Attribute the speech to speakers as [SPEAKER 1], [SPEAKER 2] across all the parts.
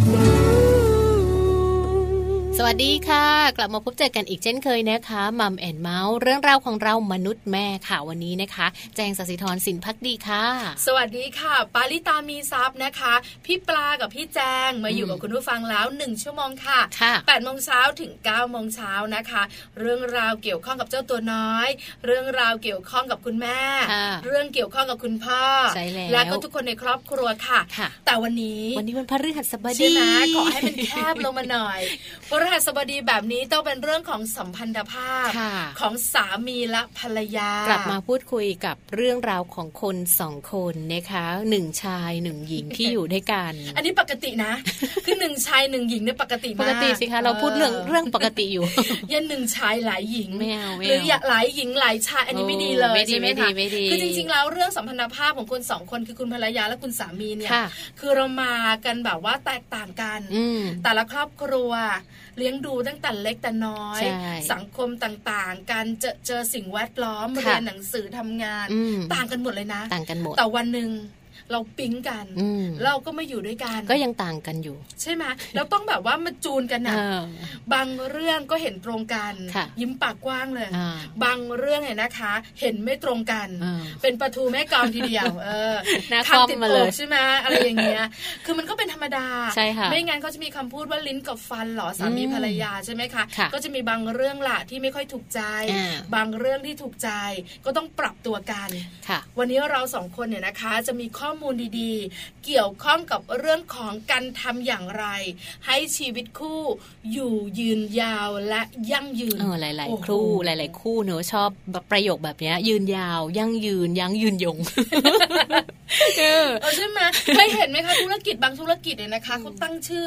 [SPEAKER 1] Thank you. สวัสดีค่ะ กลั
[SPEAKER 2] บมาพบเจอกันอีกเช่นเคยนะคะมัมแอนเมาส์เรื่องราวของเรามนุษย์แม่ค่ะวันนี้นะคะ แจงสศิธรสินพักดีค่ะ
[SPEAKER 3] สวัสดีค่ะ ปาลิตามีซับนะคะ พี่ปลากับพี่แจงมาอยู่กับคุณผู้ฟังแล้วหนึ่งชั่วโมงค่ะ
[SPEAKER 2] ค่ะ
[SPEAKER 3] แปดโมงเช้าถึง9ก้าโมงเช้านะคะ เรื่องราวเกี่ยวข้องกับเจ้าตัวน้อย เรื่องราวเกี่ยวข้องกับคุณแม่ เรื่องเกี่ยวข้องกับคุณพ่อ
[SPEAKER 2] ใช่แล้
[SPEAKER 3] วและก็ทุกคนในครอบครัวค่ะ แต่วันนี้
[SPEAKER 2] วันนี้มันพฤหัสบดี
[SPEAKER 3] ใช่ไหมขอให้มันแคบลงมาหน่อยพฤหัสบดีแบบนี้ต้องเป็นเรื่องของสัมพันธภาพของสามีและภรรยา
[SPEAKER 2] กลับมาพูดคุยกับเรื่องราวของคนสองคนนะคะหนึ่งชายหนึ่งหญิงที่อยู่ด้วยกัน
[SPEAKER 3] อันนี้ปกตินะคือหนึ่งชายหนึ่งหญิงเนี่ยปกติ
[SPEAKER 2] ปกติสิคะเราพูดเรื่องเรื่องปกติอยู่
[SPEAKER 3] ยันหนึ่งชายหลายหญิง
[SPEAKER 2] ไม่เอา
[SPEAKER 3] หรืออยากหลายหญิงหลายชายอันนี้ไม่ดีเลย
[SPEAKER 2] ใช่ไหมคะ
[SPEAKER 3] คือจริงๆแล้วเรื่องสัมพันธภาพของคนสองคนคือคุณภรรยาและคุณสามีเนี่ยคือเรามากันแบบว่าแตกต่างกันแต่ละครอบครัวเลี้ยงดูตั้งแต่เล็กแต่น้อย สังคมต่างๆ การเจอเจอสิ่งแวดล้อมเรียนหนังสือทำงาน ต่างกันหมดเลยนะ
[SPEAKER 2] ต่างกันหมด
[SPEAKER 3] แต่วันหนึ่ง เราปิ๊งกัน เราก็มาอยู่ด้วยกัน
[SPEAKER 2] ก็ยังต่างกันอยู่
[SPEAKER 3] ใช่ไหมเราต้องแบบว่ามาจูนกันนะบางเรื่องก็เห็นตรงกัน ยิ้มปากกว้างเลย บางเรื่องเนี่ยนะคะ เห็นไม่ตรงกัน เป็นประตูแม่กองทีเดียว เออ
[SPEAKER 2] ทำติดอก
[SPEAKER 3] ใช่ไหมอะไรอย่างเงี้ย คือมันก็เป็นธรรมดา
[SPEAKER 2] ใช่ค่ะ
[SPEAKER 3] ไม่งั้นเขาจะมีคำพูดว่าลิ้นกับฟันหรอสามีภรรยาใช่ไหมคะ ก็จะมีบางเรื่องละที่ไม่ค่อยถูกใจ บางเรื่องที่ถูกใจก็ต้องปรับตัวกัน วันนี้เราสองคนเนี่ยนะคะ จะมีข้อมูลดีๆ เกี่ยวข้องกับเรื่องของการทำอย่างไร ให้ชีวิตคู่อยู่ยืนยาวและยั่งยืน
[SPEAKER 2] เออหลาย ๆคู่หลาย ๆ คู่เนอะชอบประโยคแบบนี้ยืนยาว ยั่งยืน ยั่งยืนยง
[SPEAKER 3] เออใช่ไหมเคยเห็นไหมคะธุรกิจบางธุรกิจเนี่ยนะคะเขาตั้งชื่อ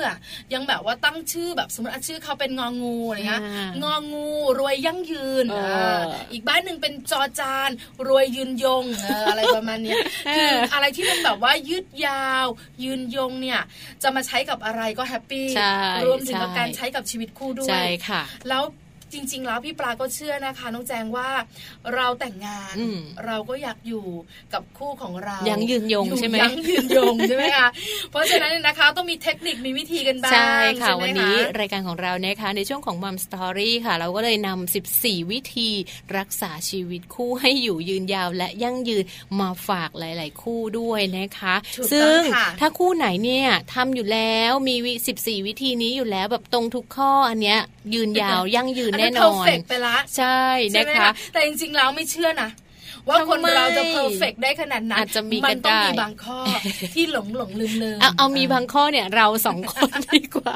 [SPEAKER 3] ยังแบบว่าตั้งชื่อแบบสมมติชื่อเขาเป็นงองูอะไรเงี้ยงองูรวยยั่งยืนอีกบ้านหนึ่งเป็นจอจานรวยยืนยงอะไรประมาณนี้คืออะไรที่มันแบบว่ายืดยาว ยืนยงเนี่ยจะมาใช้กับอะไรก็ happy รวมถึงการใช้กับชีวิตคู่ด้วยใช่
[SPEAKER 2] ค่ะ
[SPEAKER 3] แล้ว จริง ๆ แล้วพี่ปลาก็เชื่อนะคะน้องแจงว่าเราแต่งงานเราก็อยากอยู่กับคู่ของเราอ
[SPEAKER 2] ย่างยืนยงใช่ไหมอ
[SPEAKER 3] ย่างยืนยงใช่ไหมคะเพราะฉะนั้นนะคะต้องมีเทคนิคมีวิธีกันบ้างใช่
[SPEAKER 2] ค่ะวันนี้รายการของเรานะคะในช่วงของ Mom Story ค่ะ เราก็เลยนำ14 วิธีรักษาชีวิตคู่ให้อยู่ยืนยาวและยั่งยืนมาฝากหลาย ๆ คู่ด้วยนะคะ ซึ่งถ้าคู่ไหนเนี่ยทำอยู่แล้วมีวิ14 วิธีนี้อยู่แล้วแบบตรงทุกข้ออันเนี้ยยืนยาวยั่งยืนแน่นอน
[SPEAKER 3] ไปละ
[SPEAKER 2] ใช่นะคะ
[SPEAKER 3] แต่จริงๆแล้วไม่เชื่อนะ ว่าคนเราจะเพอร์เฟกได้ขนาดนั้นอาจจะมีมันต้องมีบางข้อที่หลงหลงลืมลืม
[SPEAKER 2] เอามีบางข้อเนี่ยเราสองคนดีกว่า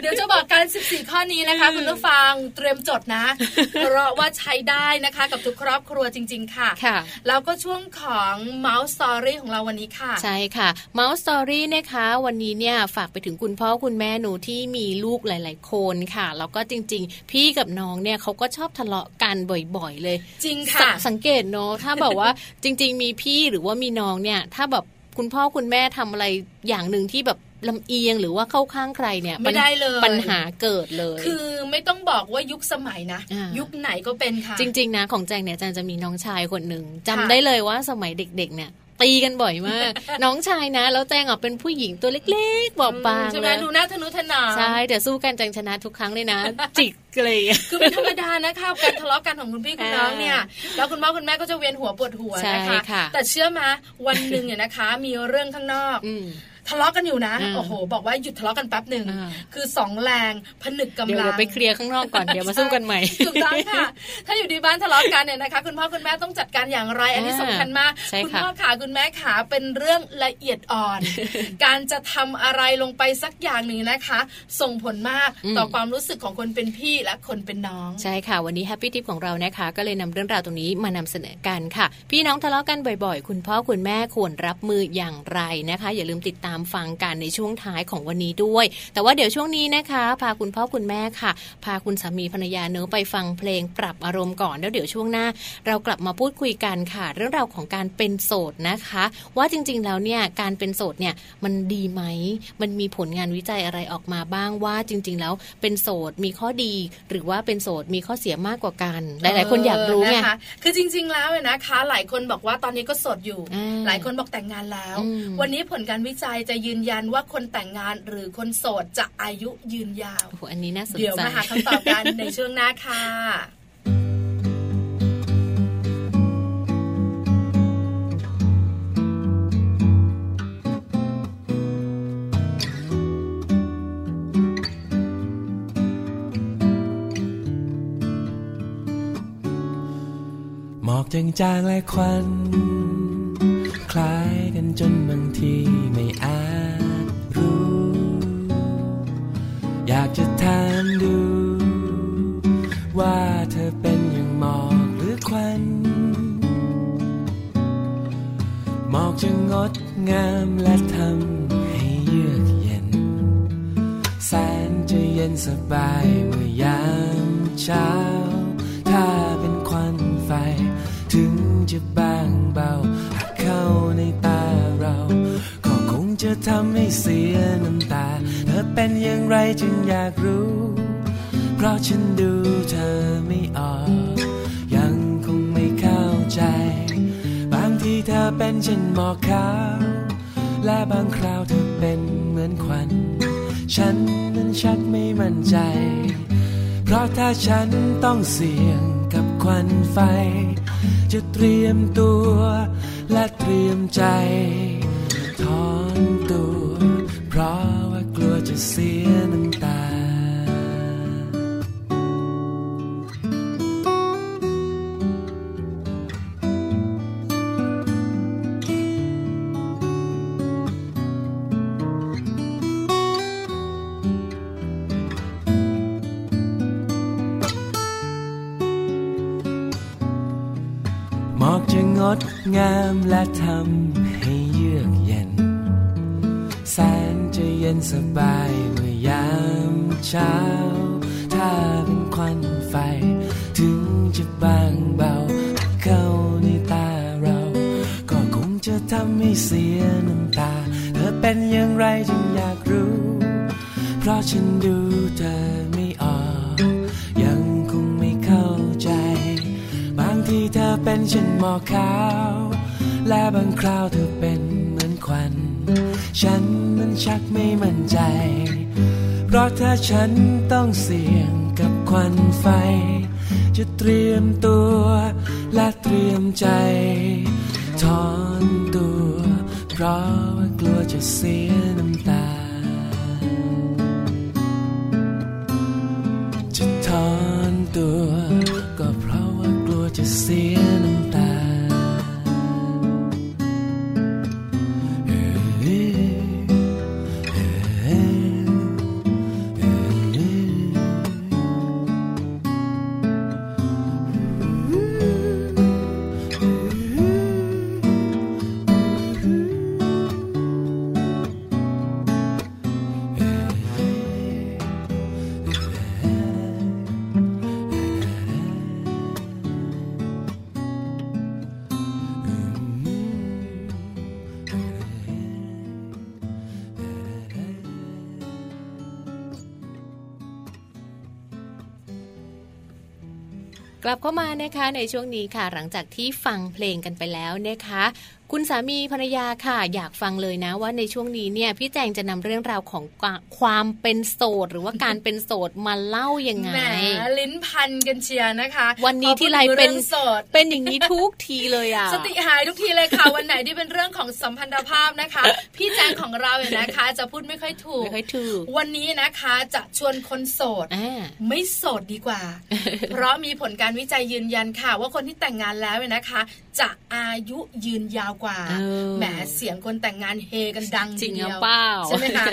[SPEAKER 3] เดี๋ยวจะบอกการ 14 ข้อนี้นะคะ คุณผู้ฟังเตรียมจดนะ เพราะว่าใช้ได้นะคะ กับทุกครอบครัวจริง ๆ ค่ะ
[SPEAKER 2] ค่ะ
[SPEAKER 3] แล้วก็ช่วงของ Mouse Story ของเราวันนี้ค่ะ
[SPEAKER 2] ใช่ค่ะ Mouse Story นะคะ วันนี้เนี่ยฝากไปถึงคุณพ่อคุณแม่หนูที่มีลูกหลาย ๆ คนค่ะแล้วก็จริง ๆ พี่กับน้องเนี่ยเขาก็ชอบทะเลาะกันบ่อย ๆ เลย
[SPEAKER 3] จริงค่ะ
[SPEAKER 2] สังเกตเนาะถ้าแบบว่าจริง ๆ มีพี่หรือว่ามีน้องเนี่ย ถ้าแบบคุณพ่อคุณแม่ทำอะไรอย่างหนึ่งที่แบบลำเอียงหรือว่าเข้าข้างใครเนี่ย
[SPEAKER 3] ไม่ได้เลย
[SPEAKER 2] ปัญหาเกิดเลย
[SPEAKER 3] คือไม่ต้องบอกว่ายุคสมัยนะ ยุคไหนก็เป็นค่ะ
[SPEAKER 2] จริง ๆ นะ ของแจงเนี่ยแจงจะมีน้องชายคนหนึ่งจำได้เลยว่าสมัยเด็ก ๆ เนี่ย ตีกันบ่อยมาก น้องชายนะ แล้วแจงอะเป็นผู้หญิงตัวเล็กๆบอบบาง
[SPEAKER 3] ใช่ไหมดูน่าทนุถนอม
[SPEAKER 2] ใช่แต่สู้กันแจงชนะทุกครั้งเลยนะ จิกเลย
[SPEAKER 3] คือเป็นธรรมดานะคะการทะเลาะกันของคุณพี่คุณน้องเนี่ยแล้วคุณพ่อคุณแม่ก็จะเวียนหัวปวดหัวนะคะ แต่เชื่อมาวันหนึ่งเนี่ยนะคะ มีเรื่องข้างนอก ทะเลาะกันอยู่นะ โอ้โห บอกว่าหยุดทะเลาะกันแป๊บหนึ่ง คือสองแรงผนึกกำลัง
[SPEAKER 2] เดี๋ยวไปเคลียร์ข้างนอกก่อน เดี๋ยวมาสู้กันใหม่
[SPEAKER 3] ถูกต้องค่ะ ถ้าอยู่ที่บ้านทะเลาะกันเนี่ยนะคะ คุณพ่อคุณแม่ต้องจัดการอย่างไร อันนี้สำคัญมาก คุณพ่อขาคุณแม่ขาเป็นเรื่องละเอียดอ่อน การจะทำอะไรลงไปสักอย่างหนึ่งนะคะ ส่งผลมากต่อความรู้สึกของคนเป็นพี่และคนเป็นน้อง
[SPEAKER 2] ใช่ค่ะ วันนี้แฮปปี้ทิปของเรานะคะ ก็เลยนำเรื่องราวตรงนี้มานำเสนอกันค่ะ พี่น้องทะเลาะกันบ่อย ๆ คุณพ่อคุณแม่ควรรับมืออย่างไรนะคะ อย่าลืมติดตามฟังกันในช่วงท้ายของวันนี้ด้วย แต่ว่าเดี๋ยวช่วงนี้นะคะ พาคุณพ่อคุณแม่ค่ะ พาคุณสามีภรรยาเนื้อไปฟังเพลงปรับอารมณ์ก่อนแล้วเดี๋ยวช่วงหน้า เรากลับมาพูดคุยกันค่ะ เรื่องราวของการเป็นโสดนะคะ ว่าจริงๆแล้วเนี่ยการเป็นโสดเนี่ยมันดีไหมมันมีผลงานวิจัยอะไรออกมาบ้างว่าจริง ๆ แล้วเป็นโสดมีข้อดี หรือว่าเป็นโสดมีข้อเสียมากกว่ากัน หลาย ๆ คนอยากรู้ไง
[SPEAKER 3] คือจริง ๆ แล้วนะคะ หลายคนบอกว่าตอนนี้ก็โสดอยู่ หลายคนบอกแต่งงานแล้ว วันนี้ผลการวิจัยจะยืนยันว่าคนแต่งงานหรือคนโสดจะอายุยืนยาว
[SPEAKER 2] โอ้อันนี้น่าสนใจ
[SPEAKER 3] เดี๋ยวมาหาคำตอบกันในช่วงหน้าค่ะ
[SPEAKER 1] หมอกจางๆและควัน คล้ายกันจนบางทีไม่ อาจรู้ อยากจะถามดู ว่าเธอเป็นอย่างหมอกหรือควันหมอกจะงดงามและทำให้เยือกเย็น แสนจะเย็นสบายเมื่อยามเช้าถ้า จะทำให้เสียน้ำตา เธอเป็นอย่างไรจึงอยากรู้ เพราะฉันดูเธอไม่ออก ยังคงไม่เข้าใจ บางทีเธอเป็นเช่นหมอกขาว และบางคราวเธอเป็นเหมือนควัน ฉันนั้นชักไม่มั่นใจ เพราะถ้าฉันต้องเสี่ยงกับควันไฟ จะเตรียมตัวและเตรียมใจ จะเสียน้ำตาดงามและทำให้เยือกเย็นแสนจะเย็นสบาย เช้า ถ้าเป็นควันไฟ ถึงจะบางเบา เข้าในตาเรา ก็คงจะทำให้เสียน้ำตา เธอเป็นอย่างไรจึงอยากรู้ เพราะฉันดูเธอไม่ออก ยังคงไม่เข้าใจ บางทีเธอเป็นเช่นหมอกขาว และบางคราวเธอเป็นเหมือนควัน ฉันมันชักไม่มั่นใจ เพราะถ้าฉันต้องเสี่ยงกับควันไฟ จะเตรียมตัวและเตรียมใจ ถอนตัว เพราะว่ากลัวจะเสียน้ำตา
[SPEAKER 2] กลับเข้ามานะคะในช่วงนี้ค่ะ หลังจากที่ฟังเพลงกันไปแล้วนะคะ คุณสามีภรรยาค่ะ อยากฟังเลยนะว่าในช่วงนี้เนี่ยพี่แจงจะนำเรื่องราวของความเป็นโสดหรือว่าการเป็นโสดมาเล่ายังไง
[SPEAKER 3] ลิ้นพันกันเชียร์นะคะ
[SPEAKER 2] วันนี้ที่ไรเป็นโสดเป็นอย่างนี้ทุกทีเลยอะ
[SPEAKER 3] สติหายทุกทีเลยค่ะ วันไหนที่เป็นเรื่องของสัมพันธภาพนะคะ พี่แจงของเราเนี่ยนะคะ จะพูดไม่ค่อยถูก
[SPEAKER 2] ไม่ค่อยถูก
[SPEAKER 3] วันนี้นะคะจะชวนคนโสดไม่โสดดีกว่า เพราะมีผลการวิจัยยืนยันค่ะ ว่าคนที่แต่งงานแล้วเนี่ยนะคะ จะอายุยืนยาวกว่าแหมเสียงคนแต่งงานเฮกันดัง
[SPEAKER 2] จริง
[SPEAKER 3] เเป
[SPEAKER 2] ล่า
[SPEAKER 3] ใช่ไหมคะ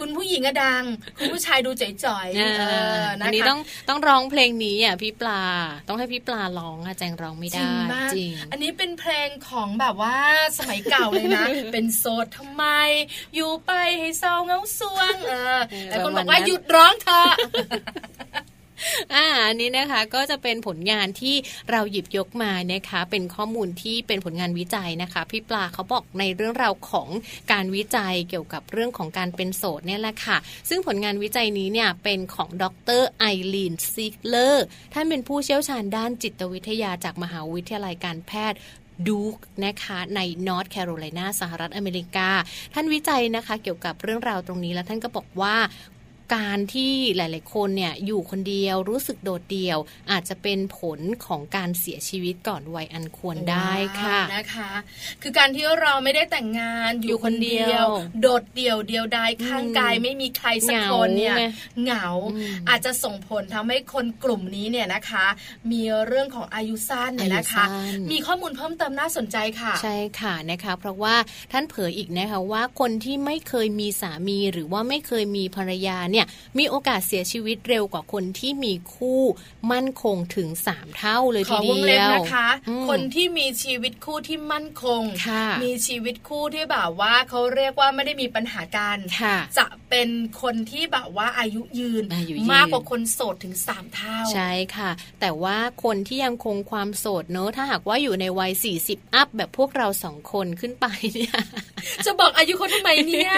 [SPEAKER 3] คุณผู้หญิงก็ดัง คุณผู้ชายดูจ่อย
[SPEAKER 2] ๆอันนี้ต้องต้องร้องเพลงนี้อะพี่ปลาต้องให้พี่ปลาร้องอะแจงร้องไม่ได้จริง
[SPEAKER 3] อันนี้เป็นเพลงของแบบว่าสมัยเก่าเลยนะ เป็นโสดทำไม อยู่ไปให้เศร้าเงาสวงเออแต่คนบอกว่าหยุดร้องเธอ
[SPEAKER 2] อ่าอันนี้นะคะก็จะเป็นผลงานที่เราหยิบยกมานะคะเป็นข้อมูลที่เป็นผลงานวิจัยนะคะ พี่ปลาเขาบอกในเรื่องราวของการวิจัยเกี่ยวกับเรื่องของการเป็นโสดเนี่ยแหละค่ะ ซึ่งผลงานวิจัยนี้เนี่ยเป็นของดรไอรีนซิกเลอร์ท่านเป็นผู้เชี่ยวชาญด้านจิตวิทยาจากมหาวิทยาลัยการแพทย์ดูกนะคะในนอร์ทแคโรไลนาสหรัฐอเมริกา ท่านวิจัยนะคะ เกี่ยวกับเรื่องราวตรงนี้แล้วท่านก็บอกว่า การที่หลาย ๆ คนเนี่ยอยู่คนเดียวรู้สึกโดดเดี่ยว อาจจะเป็นผลของการเสียชีวิตก่อนวัยอันควรได้ค่ะ
[SPEAKER 3] นะคะ คือการที่เราไม่ได้แต่งงานอยู่คนเดียว โดดเดี่ยวเดียวดายข้างกายไม่มีใครสักคนเนี่ยเหงาอาจจะส่งผลทำให้คนกลุ่มนี้เนี่ยนะคะ มีเรื่องของอายุสั้นเนี่ยนะคะ มีข้อมูลเพิ่มเติมน่าสนใจค่ะ
[SPEAKER 2] ใช่ค่ะนะคะ เพราะว่าท่านเผยอีกนะคะว่าคนที่ไม่เคยมีสามีหรือว่าไม่เคยมีภรรยาเนี่ยมีโอกาสเสียชีวิตเร็วกว่าคนที่มีคู่มั่นคงถึงสามเท่าเลยทีเดียว
[SPEAKER 3] นะคะ คนที่มีชีวิตคู่ที่มั่นคง มีชีวิตคู่ที่แบบว่าเขาเรียกว่าไม่ได้มีปัญหาการจะเป็นคนที่แบบว่าอายุยืนมากกว่าคนโสดถึงสามเท่า
[SPEAKER 2] ใช่ค่ะ แต่ว่าคนที่ยังคงความโสดเนอะถ้าหากว่าอยู่ในวัย 40 อัพแบบพวกเราสองคนขึ้นไปเนี่ย
[SPEAKER 3] จะบอกอายุเขาทำไมเนี่ย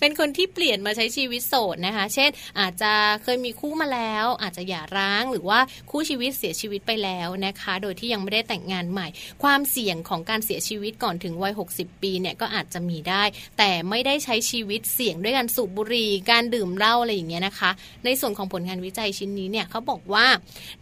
[SPEAKER 2] เป็นคนที่เปลี่ยนมาใช้ชีวิตโสดนะคะ เช่น อาจจะเคยมีคู่มาแล้ว อาจจะหย่าร้างหรือว่าคู่ชีวิตเสียชีวิตไปแล้วนะคะ โดยที่ยังไม่ได้แต่งงานใหม่ ความเสี่ยงของการเสียชีวิตก่อนถึงวัย 60 ปีเนี่ยก็อาจจะมีได้ แต่ไม่ได้ใช้ชีวิตเสี่ยงด้วยการสูบบุหรี่การดื่มเหล้าอะไรอย่างเงี้ยนะคะ ในส่วนของผลงานวิจัยชิ้นนี้เนี่ยเขาบอกว่า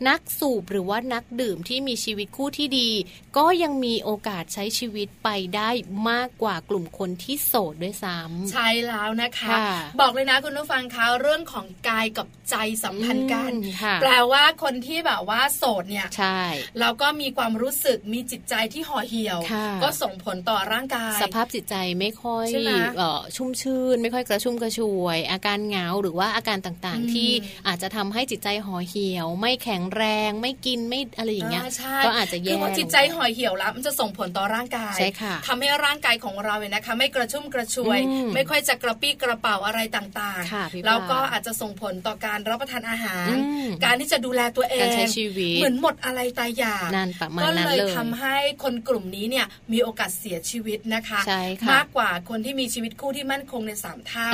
[SPEAKER 2] นักสูบหรือว่านักดื่มที่มีชีวิตคู่ที่ดี ก็ยังมีโอกาสใช้ชีวิตไปได้มากกว่ากลุ่มคนที่โสดด้วยซ้ำ
[SPEAKER 3] ใช่แล้วนะคะ บอกเลยนะคุณผู้ฟังคะเรื่องของกายกับใจสัมพันธ์กัน แปลว่าคนที่แบบว่าโสดเนี่ย
[SPEAKER 2] ใช่
[SPEAKER 3] แล้วก็มีความรู้สึกมีจิตใจที่ห่อเหี่ยว ก็ส่งผลต่อร่างกาย
[SPEAKER 2] สภาพจิตใจไม่ค่อยชุ่มชื่น ไม่ค่อยกระชุ่มกระชวย อาการเหงาหรือว่าอาการต่างๆ ที่อาจจะทำให้จิตใจห่อเหี่ยว ไม่แข็งแรงไม่กินไม่อะไรอย่างเงี้ยก็อาจจะแย่คือ
[SPEAKER 3] พอจิตใจห่อเหี่ยวแล้วมันจะส่งผลต่อร่างกาย
[SPEAKER 2] ใช่ค่ะ
[SPEAKER 3] ทำให้ร่างกายของเราเนี่ยนะคะไม่กระชุ่มกระชวย ไม่ค่อยจะกระปี้กระเป๋าอะไรต่างๆ แล้วก็อาจจะส่งผลต่อการรับประทานอาหาร การที่จะดูแลตัวเอง
[SPEAKER 2] การใช้ชีวิต
[SPEAKER 3] เหมือนหมดอะไรตายอยาก
[SPEAKER 2] นั่นประมาณ
[SPEAKER 3] นั้น
[SPEAKER 2] เลย
[SPEAKER 3] ทำให้คนกลุ่มนี้เนี่ยมีโอกาสเสียชีวิตนะคะ
[SPEAKER 2] ใช่
[SPEAKER 3] มากกว่าคนที่มีชีวิตคู่ที่มั่นคงในสามเท่า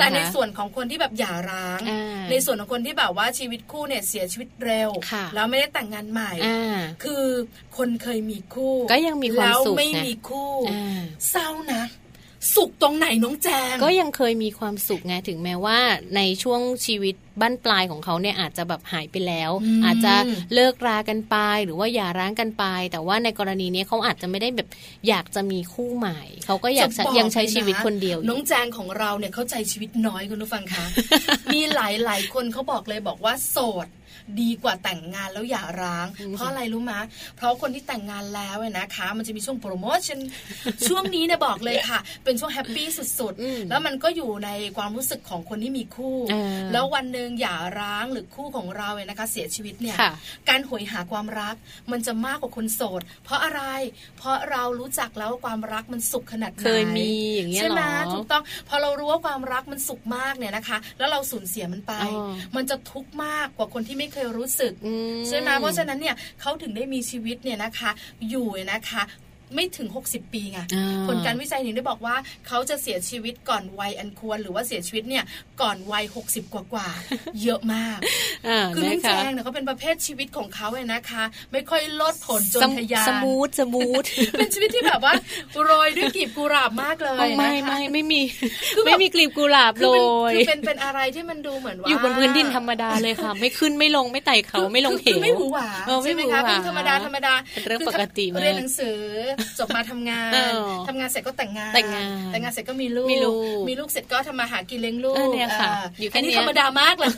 [SPEAKER 3] แต่ในส่วนของคนที่แบบหย่าร้าง ในส่วนของคนที่แบบว่าชีวิตคู่เนี่ยเสียชีวิตเร็ว แล้วไม่ได้แต่งงานใหม่ คือคนเคยมีคู่
[SPEAKER 2] ก็ยังมีความสุข
[SPEAKER 3] แล้วไม่มีคู่เศร้านะ สุขตรงไหนน้องแจง
[SPEAKER 2] ก็ยังเคยมีความสุขไงถึงแม้ว่าในช่วงชีวิตบั้นปลายของเขาเนี่ยอาจจะแบบหายไปแล้ว อาจจะเลิกรากันไปหรือว่าอย่าร้างกันไป แต่ว่าในกรณีนี้เขาอาจจะไม่ได้แบบอยากจะมีคู่ใหม่เขาก็อยากยังใช้ชีวิตคนเดียว
[SPEAKER 3] น้องแจงของเราเนี่ยเข้าใจชีวิตน้อยคุณผู้ฟังคะมีหลายหลายคนเขาบอกเลยบอกว่าโสด ดีกว่าแต่งงานแล้วอย่าร้าง เพราะอะไรรู้มะเพราะคนที่แต่งงานแล้วเนี่ยนะคะ มันจะมีช่วงโปรโมชั่นช่วงนี้เนี่ยบอกเลยค่ะ เป็นช่วงแฮปปี้สุดๆ แล้วมันก็อยู่ในความรู้สึกของคนที่มีคู่ แล้ววันหนึ่งอย่าร้างหรือคู่ของเราเนี่ยนะคะ เสียชีวิตเนี่ยการหวยหาความรักมันจะมากกว่าคนโสด เพราะอะไร เพราะเรารู้จักแล้วว่าความรักมันสุขขนาดไหน
[SPEAKER 2] เคยมีอย่างเงี้ยใช่ไหม
[SPEAKER 3] ถูกต้องพอเรารู้ว่าความรักมันสุขมากเนี่ยนะคะ แล้วเราสูญเสียมันไป มันจะทุกข์มากกว่าคนที่ไม่เคยรู้สึกใช่ไหมเพราะฉะนั้นเนี่ยเขาถึงได้มีชีวิตเนี่ยนะคะ อยู่นะคะ ไม่ถึง 60 ปีไงผลการวิจัยหนึ่งได้บอกว่าเขาจะเสียชีวิตก่อนวัยอันควร หรือว่าเสียชีวิตเนี่ยก่อนวัย 60 กว่ากว่าเยอะมากคือลุงแจงเนี่ยเขาเป็นประเภทชีวิตของเขาเลยนะคะ ไม่ค่อยโลดโผนโจนทะยาน
[SPEAKER 2] smooth smooth
[SPEAKER 3] เป็นชีวิตที่แบบว่าโรยด้วยกลีบกุหลาบมากเลย
[SPEAKER 2] ไม่ไม่ไม่มีไม่มีกลีบกุหลาบโร
[SPEAKER 3] ยคือเป็นเป็นอะไรที่มันดูเหมือนว่า
[SPEAKER 2] อยู่บนพื้นดินธรรมดาเลยค่ะ ไม่ขึ้นไม่ลงไม่ไต่เขาไม่ลงเหว
[SPEAKER 3] ไม่หูหวา
[SPEAKER 2] ใช่
[SPEAKER 3] ไหมคะเป็นธรรมดาธรรมดา
[SPEAKER 2] เรื่องปกติ
[SPEAKER 3] เรียนหนังสือจบมาทำงานทำงานเสร็จก็แต่งงาน
[SPEAKER 2] แต่งงาน
[SPEAKER 3] แต่งงานเสร็จก็มีลูก มีลูกเสร็จก็ทำมาหากินเลี้ยงลูก
[SPEAKER 2] เนี่ยค่ะ
[SPEAKER 3] อยู่แค่นี้ธรรมดามากเลย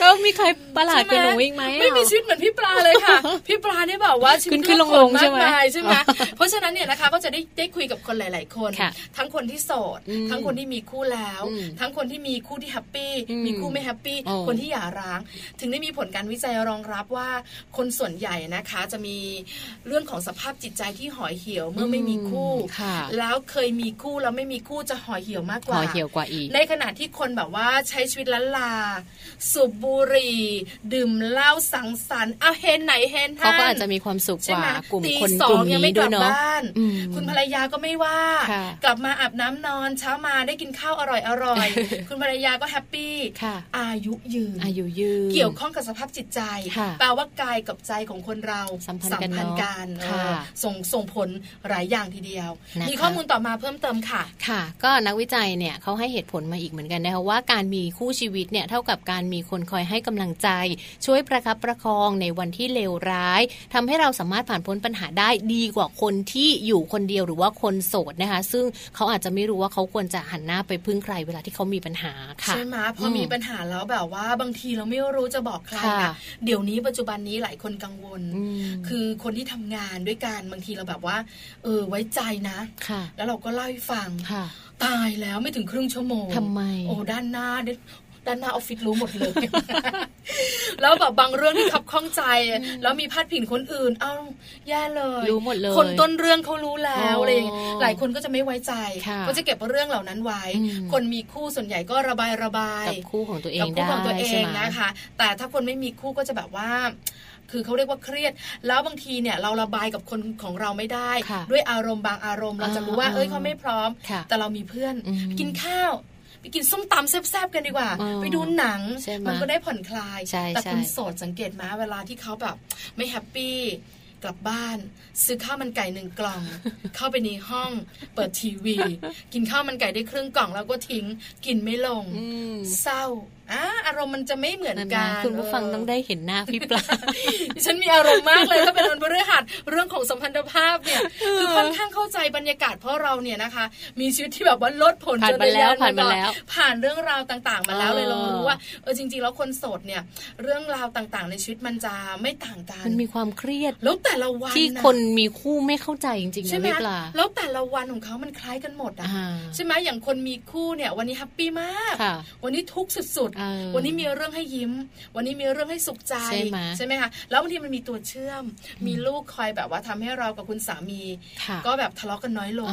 [SPEAKER 2] ก็มีใครประหลาดเป็นหนูอีกไหม
[SPEAKER 3] ไม่มีชีวิตเหมือนพี่ปลาเลยค่ะ พี่ปลาเนี่ยแบบว่าชีวิต
[SPEAKER 2] ขึ้นลงใช่ไหม
[SPEAKER 3] ใช่ไหมเพราะฉะนั้นเนี่ยนะคะก็จะได้ได้คุยกับคนหลาย ๆ คน ทั้งคนที่โสด ทั้งคนที่มีคู่แล้ว ทั้งคนที่มีคู่ที่แฮปปี้มีคู่ไม่แฮปปี้คนที่หย่าร้าง ถึงได้มีผลการวิจัยรองรับว่าคนส่วนใหญ่นะคะ จะมีเรื่องของสภาพจิตใจที่ห่อเหี่ยวเมื่อไม่มีคู่ แล้วเคยมีคู่แล้วไม่มีคู่จะห่อเหี่ยวมากกว่า
[SPEAKER 2] ห่อเหี่ยวกว่าอีก
[SPEAKER 3] ในขณะที่คนแบบว่าใช้ชีวิตละลา สูบบุหรี่ดื่มเหล้าสังสรรค์เอาเฮนไหนเฮน
[SPEAKER 2] ท่านเขาก็อาจจะมีความสุขกว่ากลุ่มคนกลุ่มนี้ด้วยเนาะ
[SPEAKER 3] คุณภรรยาก็ไม่ว่า กลับมาอาบน้ำนอนเช้ามาได้กินข้าวอร่อยอร่อยคุณภรรยาก็ happy อายุยืน
[SPEAKER 2] อายุยืน
[SPEAKER 3] เกี่ยวข้องกับสภาพจิตใจแปลว่ากายกับใจของคนเรา
[SPEAKER 2] สัมพันธ์กัน
[SPEAKER 3] ส่งส่งผลหลายอย่างทีเดียว มีข้อมูลต่อมาเพิ่มเติมค่ะ
[SPEAKER 2] ค่ะ ก็นักวิจัยเนี่ยเขาให้เหตุผลมาอีกเหมือนกันนะคะว่าการมีคู่ชีวิตเนี่ยเท่ากับการมีคนคอยให้กำลังใจ ช่วยประคับประคองในวันที่เลวร้ายทำให้เราสามารถผ่านพ้นปัญหาได้ดีกว่าคนที่อยู่คนเดียวหรือว่าคนโสดนะคะ ซึ่งเขาอาจจะไม่รู้ว่าเขาควรจะหันหน้าไปพึ่งใครเวลาที่เขามีปัญหาค่ะใช่
[SPEAKER 3] ไหมพอมีปัญหาแล้วแบบว่าบางทีเราไม่รู้จะบอกใครนะเดี๋ยวนี้ปัจจุบันนี้หลายคนกังวล คือคนที่ทำงานด้วยกันบางทีเราแบบว่า เออไว้ใจนะแล้วเราก็เล่าให้ฟังตายแล้วไม่ถึงครึ่งชั่วโมง
[SPEAKER 2] ทำไม
[SPEAKER 3] โอ้ด้านหน้าด้านหน้าออฟฟิศรู้หมดเลย แล้วแบบบางเรื่องที่ขับข้องใจ แล้วมีพาดพิงคนอื่น เอ้าแย่เลย
[SPEAKER 2] รู้หมดเลย
[SPEAKER 3] คนต้นเรื่องเขารู้แล้วอะไรอย่างหลายคนก็จะไม่ไว้ใจก็จะเก็บเรื่องเหล่านั้นไว้ คนมีคู่ส่วนใหญ่ก็ระบายระบาย
[SPEAKER 2] กับคู่ของตัวเอง
[SPEAKER 3] ได้กับคู่ของตัวเองนะคะ แต่ถ้าคนไม่มีคู่ก็จะแบบว่า คือเขาเรียกว่าเครียด แล้วบางทีเนี่ยเราระบายกับคนของเราไม่ได้ ด้วยอารมณ์บางอารมณ์เราจะรู้ว่าเอ้ยเขาไม่พร้อม แต่เรามีเพื่อนกินข้าวไปกินส้มตำแซ่บๆกันดีกว่า ไปดูหนังมันก็ได้ผ่อนคลาย แต่คนโสดสังเกตมาเวลาที่เขาแบบไม่แฮปปี้กลับบ้าน ซื้อข้าวมันไก่หนึ่งกล่อง เข้าไปในห้อง เปิดทีวี กินข้าวมันไก่ได้ครึ่งกล่องแล้วก็ทิ้ง กินไม่ลง เศร้า อ่าอารมณ์มันจะไม่เหมือนกัน
[SPEAKER 2] คุณผู้ฟังต้องได้เห็นหน้าพี่ปลา
[SPEAKER 3] ฉันมีอารมณ์มากเลยถ้าเป็นวันพฤหัสเรื่องของสัมพันธภาพเนี่ยคือค่อนข้างเข้าใจบรรยากาศเพราะเราเนี่ยนะคะ มีชีวิตที่แบบว่าลดผล
[SPEAKER 2] ผ่านมาแล้วผ่านมาแล้ว
[SPEAKER 3] ผ่านเรื่องราวต่างๆ มาแล้วเลยเรารู้ว่าเออจริง ๆ แล้วคนโสดเนี่ย เรื่องราวต่างๆ ในชีวิตมันจะไม่ต่างกัน
[SPEAKER 2] มันมีความเครียด
[SPEAKER 3] แล้วแต่ละวัน
[SPEAKER 2] ที่คนมีคู่ไม่เข้าใจจริงๆใช่ไหมปลา
[SPEAKER 3] แล้วแต่ละวันของเขามันคล้ายกันหมดอะใช่ไหมอย่างคนมีคู่เนี่ย วันนี้แฮปปี้มาก วันนี้ทุกข์สุดๆวันนี้มีเรื่องให้ยิ้ม วันนี้มีเรื่องให้สุขใจใช่ไหมใช่ไหมคะแล้วบางทีมันมีตัวเชื่อม มีลูกคอยแบบว่าทำให้เรากับคุณสามี ก็แบบทะเลาะกันน้อยลง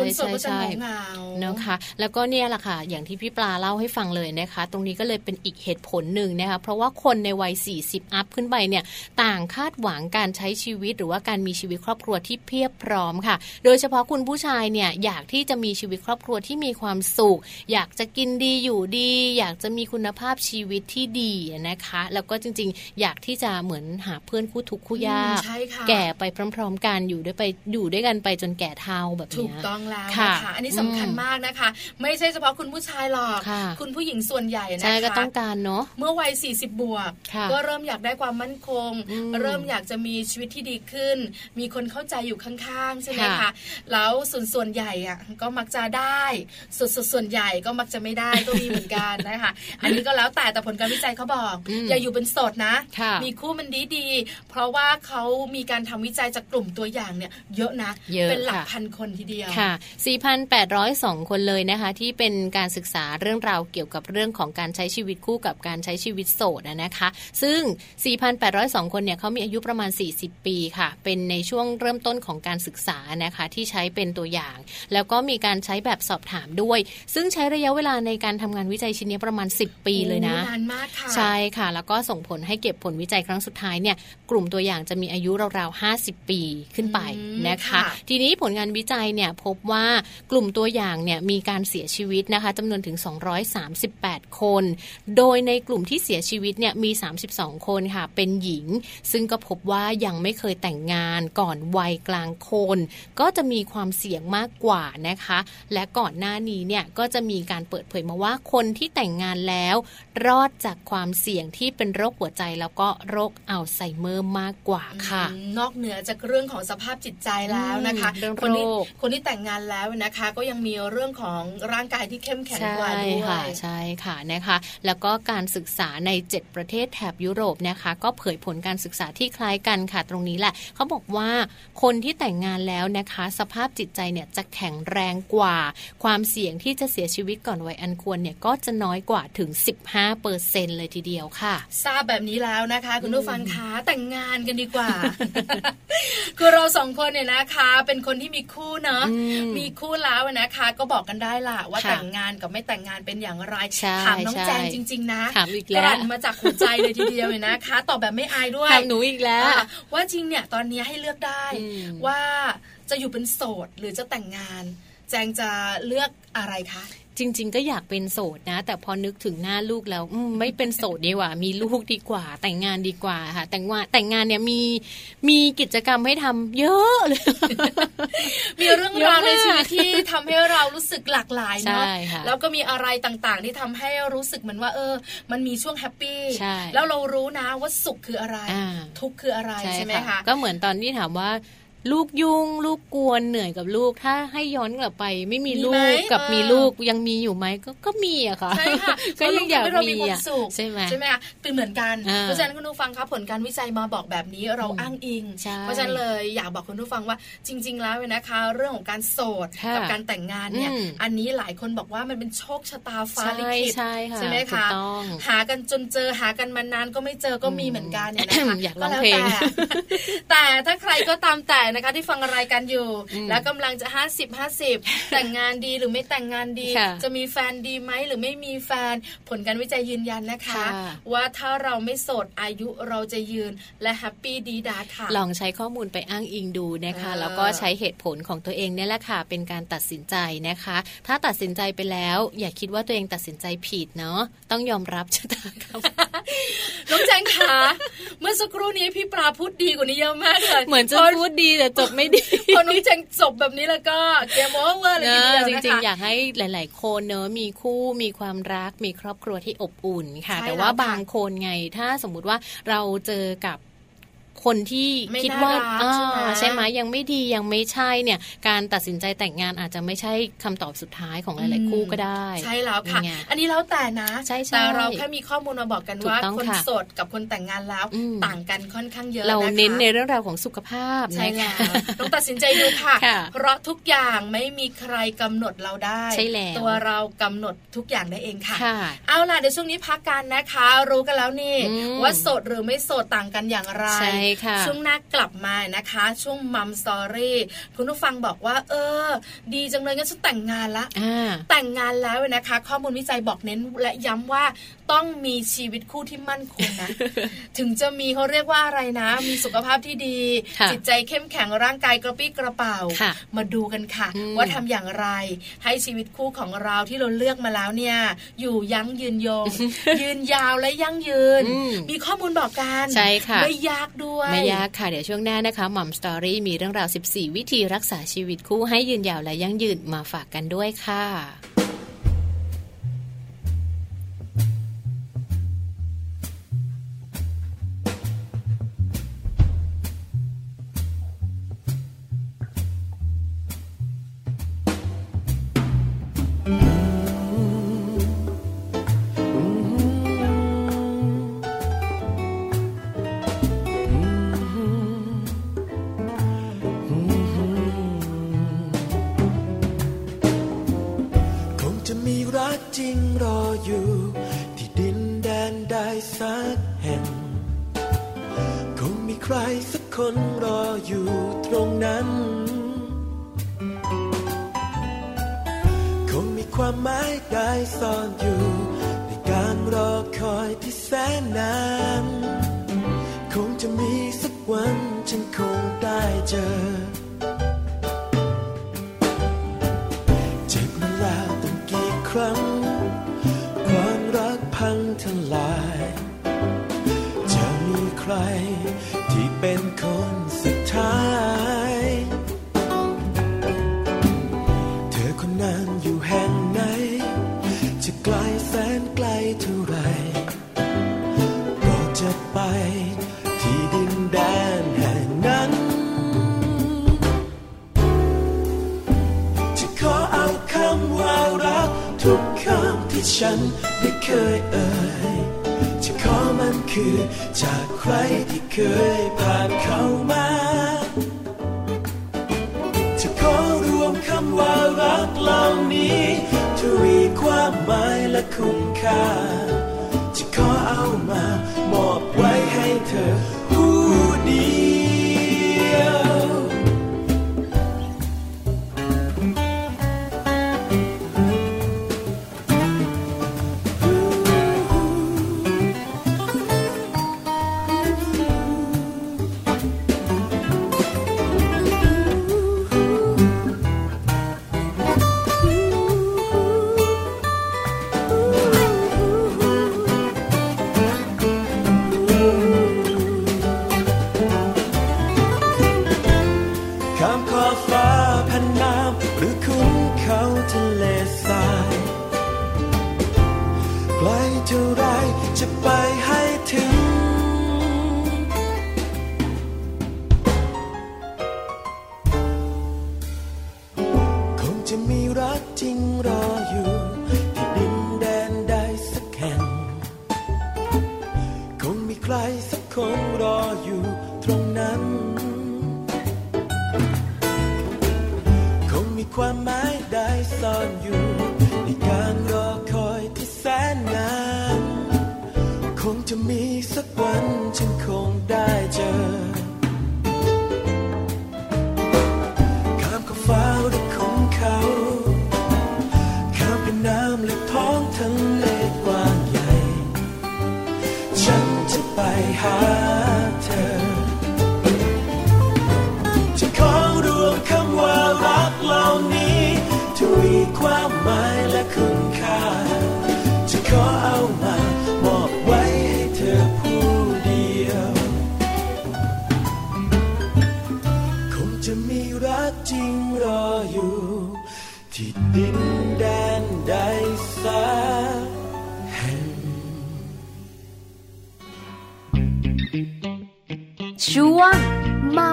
[SPEAKER 3] คนโสดก็จะเหงา
[SPEAKER 2] เนาะค่ะแล้วก็เนี่ยแหละค่ะ อย่างที่พี่ปลาเล่าให้ฟังเลยนะคะ ตรงนี้ก็เลยเป็นอีกเหตุผลหนึ่งนะคะเพราะว่าคนในวัย 40 อัพขึ้นไปเนี่ยต่างคาดหวังการใช้ชีวิตหรือว่าการมีชีวิตครอบครัวที่เพียบพร้อมค่ะ โดยเฉพาะคุณผู้ชายเนี่ยอยากที่จะมีชีวิตครอบครัวที่มีความสุข อยากจะกินดีอยู่ดี อยากจะมีคุณภาพชีวิตที่ดีนะคะ แล้วก็จริง ๆ อยากที่จะเหมือนหาเพื่อนคู่ทุกคู่ยากแก่ไปพร้อม ๆ กันอยู่ด้วยไปอยู่ด้วยกันไปจนแก่เท่าแบบนี้
[SPEAKER 3] ถูกต้องแล้วนะคะอันนี้สำคัญมากนะคะ ไม่ใช่เฉพาะคุณผู้ชายหรอก คุณผู้หญิงส่วนใหญ่นะคะใช่
[SPEAKER 2] ก็ต้องการเนาะ
[SPEAKER 3] เมื่อวัย 40 บวก ก็เริ่มอยากได้ความมั่นคง เริ่มอยากจะมีชีวิตที่ดีขึ้น มีคนเข้าใจอยู่ข้างๆใช่ไหมคะแล้วส่วนส่วนใหญ่อะก็มักจะได้ส่วนส่วนใหญ่ก็มักจะไม่ได้ก็มีเหมือนกันนะคะอันนี้ก็แล้วแต่แต่ผลการวิจัยเขาบอก อย่าอยู่เป็นโสดนะ มีคู่มันดีดีเพราะว่าเขามีการทำวิจัยจากกลุ่มตัวอย่างเนี่ย เยอะนะเป็นหลักพันคนทีเดียว
[SPEAKER 2] ค่ะ4,802 คนเลยนะคะ ที่เป็นการศึกษาเรื่องราวเกี่ยวกับเรื่องของการใช้ชีวิตคู่กับการใช้ชีวิตโสดนะคะ ซึ่ง 4,802 คนเนี่ยเขามีอายุประมาณ 40 ปีค่ะ เป็นในช่วงเริ่มต้นของการศึกษานะคะที่ใช้เป็นตัวอย่าง แล้วก็มีการใช้แบบสอบถามด้วย ซึ่งใช้ระยะเวลาในการทำงานวิจัยชิ้นนี้ประมาณ 10ปีเลยนะ
[SPEAKER 3] นานมากค่ะใช่
[SPEAKER 2] ค่ะ แล้วก็ส่งผลให้เก็บผลวิจัยครั้งสุดท้ายเนี่ยกลุ่มตัวอย่างจะมีอายุราวๆ 50 ปีขึ้นไปนะคะ ทีนี้ผลงานวิจัยเนี่ยพบว่ากลุ่มตัวอย่างเนี่ยมีการเสียชีวิตนะคะจำนวนถึง 238 คน โดยในกลุ่มที่เสียชีวิตเนี่ยมี 32 คนค่ะ เป็นหญิง ซึ่งก็พบว่ายังไม่เคยแต่งงานก่อนวัยกลางคน ก็จะมีความเสี่ยงมากกว่านะคะ และก่อนหน้านี้เนี่ยก็จะมีการเปิดเผยมาว่าคนที่แต่งงานแล้วรอดจากความเสี่ยงที่เป็นโรคหัวใจแล้วก็โรคอัลไซเมอร์มากกว่าค่ะ
[SPEAKER 3] นอกเหนือจากเรื่องของสภาพจิตใจแล้วนะคะคนที่คนที่แต่งงานแล้วนะคะ ก็ยังมีเรื่องของร่างกายที่เข้มแข็งกว่าด้วย
[SPEAKER 2] ค่ะใช่ค่ะนะคะ แล้วก็การศึกษาใน 7 ประเทศแถบยุโรปนะคะ ก็เผยผลการศึกษาที่คล้ายกันค่ะ ตรงนี้แหละเขาบอกว่าคนที่แต่งงานแล้วนะคะ สภาพจิตใจเนี่ยจะแข็งแรงกว่า ความเสี่ยงที่จะเสียชีวิตก่อนวัยอันควรเนี่ยก็จะน้อยกว่าถึง15เปอร์เซ็นเลยทีเดียวค่ะ
[SPEAKER 3] ทราบแบบนี้แล้วนะคะ คุณผู้ฟังคะแต่งงานกันดีกว่า คือเราสองคนเนี่ยนะคะ เป็นคนที่มีคู่เนาะมีคู่แล้วนะคะ ก็บอกกันได้ล่ะว่าแต่งงานกับไม่แต่งงานเป็นอย่างไรถามน้องแจงจริง ๆ นะ
[SPEAKER 2] ถามอีกแล้ว
[SPEAKER 3] มาจากหัวใจเลยทีเดียวเลยนะคะตอบแบบไม่อายด้วย
[SPEAKER 2] ถามหนูอีกแล้ว
[SPEAKER 3] ว่าจริงเนี่ยตอนนี้ให้เลือกได้ว่าจะอยู่เป็นโสดหรือจะแต่งงาน แจงจะเลือกอะไรคะ
[SPEAKER 2] จริง ๆ ก็อยากเป็นโสดนะ แต่พอนึกถึงหน้าลูกแล้วไม่เป็นโสดดีกว่า มีลูกดีกว่า แต่งงานดีกว่าค่ะ แต่งว่าแต่งงานเนี่ยมีมีกิจกรรมให้ทำเยอะเลย
[SPEAKER 3] มีเรื่องราวในชีวิตที่ทำให้เรารู้สึกหลากหลายเนาะแล้วก็มีอะไรต่างๆ ที่ทำให้รู้สึกเหมือนว่าเออ มันมีช่วงแฮปปี้แล้วเรารู้นะว่าสุขคืออะไร ทุกคืออะไรใช่ไหมคะ
[SPEAKER 2] ก็เหมือนตอนที่ถามว่า
[SPEAKER 4] ลูกยุ่ง ลูกกวนเหนื่อยกับลูก ถ้าให้ย้อนกลับไป ไม่มีลูกกับมีลูกยังมีอยู่ไหมก็ก็มีอะค่ะ
[SPEAKER 3] ใช่ค่ะ
[SPEAKER 4] ก็
[SPEAKER 3] ยังอยากมี
[SPEAKER 4] อะ
[SPEAKER 3] ใช่ไหมใช่ไหมคะเป็นเหมือนกันเพราะฉะนั้นคุณผู้ฟังครับผลการวิจัยมาบอกแบบนี้เราอ้างอิง เพราะฉะนั้นเลยอยากบอกคุณผู้ฟังว่าจริง ๆ แล้วนะคะ เรื่องของการโสดกับการแต่งงานเนี่ยอันนี้หลายคนบอกว่ามันเป็นโชคชะตาฟ้าลิขิตใช่ไหมคะหากันจนเจอหากันมานานก็ไม่เจอก็มีเหมือนกันเนี่ยนะคะ
[SPEAKER 4] ก็แล้วแต่
[SPEAKER 3] แต่ถ้าใครก็ตามแต่นะคะ ที่ฟังรายการอยู่ แล้วกำลังจะห้าสิบห้าสิบแต่งงานดีหรือไม่แต่งงานดี จะมีแฟนดีไหมหรือไม่มีแฟน ผลการวิจัยยืนยันนะคะ ว่าถ้าเราไม่โสดอายุเราจะยืนและแฮปปี้ดีดาค่ะ
[SPEAKER 4] ลองใช้ข้อมูลไปอ้างอิงดูนะคะ แล้วก็ใช้เหตุผลของตัวเองเนี่ยแหละค่ะ เป็นการตัดสินใจนะคะ ถ้าตัดสินใจไปแล้ว อย่าคิดว่าตัวเองตัดสินใจผิดเนาะต้องยอมรับชะตากรรม
[SPEAKER 3] น้องแจงคะเมื่อสักครู่นี้พี่ปลาพูดดีกว่านี้เยอะมากเลย
[SPEAKER 4] เหมือนจะพูดดีแต่จบไม่ดี
[SPEAKER 3] พอน้องแจงจบแบบนี้แล้วก็เกมโอเวอร์เลยทีเดียว
[SPEAKER 4] จริงๆ อยากให้หลาย ๆ คนเนอะมีคู่มีความรักมีครอบครัวที่อบอุ่นค่ะ แต่ว่าบางคนไงถ้าสมมุติว่าเราเจอกับ คนที่คิดว่าใช่ไหมยังไม่ดียังไม่ใช่เนี่ย การตัดสินใจแต่งงานอาจจะไม่ใช่คำตอบสุดท้ายของหลาย ๆ คู่ก็ได้
[SPEAKER 3] ใช่แล้วค่ะ อันนี้แล้วแต่นะแต่เราแค่มีข้อมูลมาบอกกันว่าคนโสดกับคนแต่งงานแล้วต่างกันค่อนข้างเยอะ
[SPEAKER 4] เราเน้นในเรื่องราวของสุขภาพ
[SPEAKER 3] ใช่ค่ะต้องตัดสินใจดูค่ะ เพราะทุกอย่างไม่มีใครกำหนดเราได้
[SPEAKER 4] ใช่แล้ว
[SPEAKER 3] ตัวเรากำหนดทุกอย่างได้เองค่ะ เอาล่ะเดี๋ยวช่วงนี้พักกันนะคะ รู้กันแล้วนี่ว่าโสดหรือไม่โสดต่างกันอย่างไร
[SPEAKER 4] ใช่ค่ะ
[SPEAKER 3] ช่วงหน้ากลับมานะคะ ช่วงมัมสตอรี่คุณผู้ฟังบอกว่า เออ ดีจังเลยงั้นฉันแต่งงานละแต่งงานแล้วนะคะ ข้อมูลวิจัยบอกเน้นและย้ำว่าต้องมีชีวิตคู่ที่มั่นคงนะ ถึงจะมีเขาเรียกว่าอะไรนะ มีสุขภาพที่ดี จิตใจเข้มแข็งร่างกายกระปี้กระเป๋า มาดูกันค่ะ ว่าทำอย่างไร ให้ชีวิตคู่ของเราที่เราเลือกมาแล้วเนี่ย อยู่ยั้งยืนยง ยืนยาวและยั่งยืน มีข้อมูลบอกกัน
[SPEAKER 4] ใช่ค่ะ
[SPEAKER 3] ไม่ยากด้วย
[SPEAKER 4] ไม่ยากค่ะ เดี๋ยวช่วงหน้านะคะหม่อมสตอรี่มีเรื่องราว 14 วิธีรักษาชีวิตคู่ให้ยืนยาวและยั่งยืนมาฝากกันด้วยค่ะ ฉันไม่เคยเอ่ยจะขอมันคือจากใครที่เคยผ่านเข้ามาจะขอรวมคำว่ารักเหล่านี้ทวีความหมายและคุ้มค่า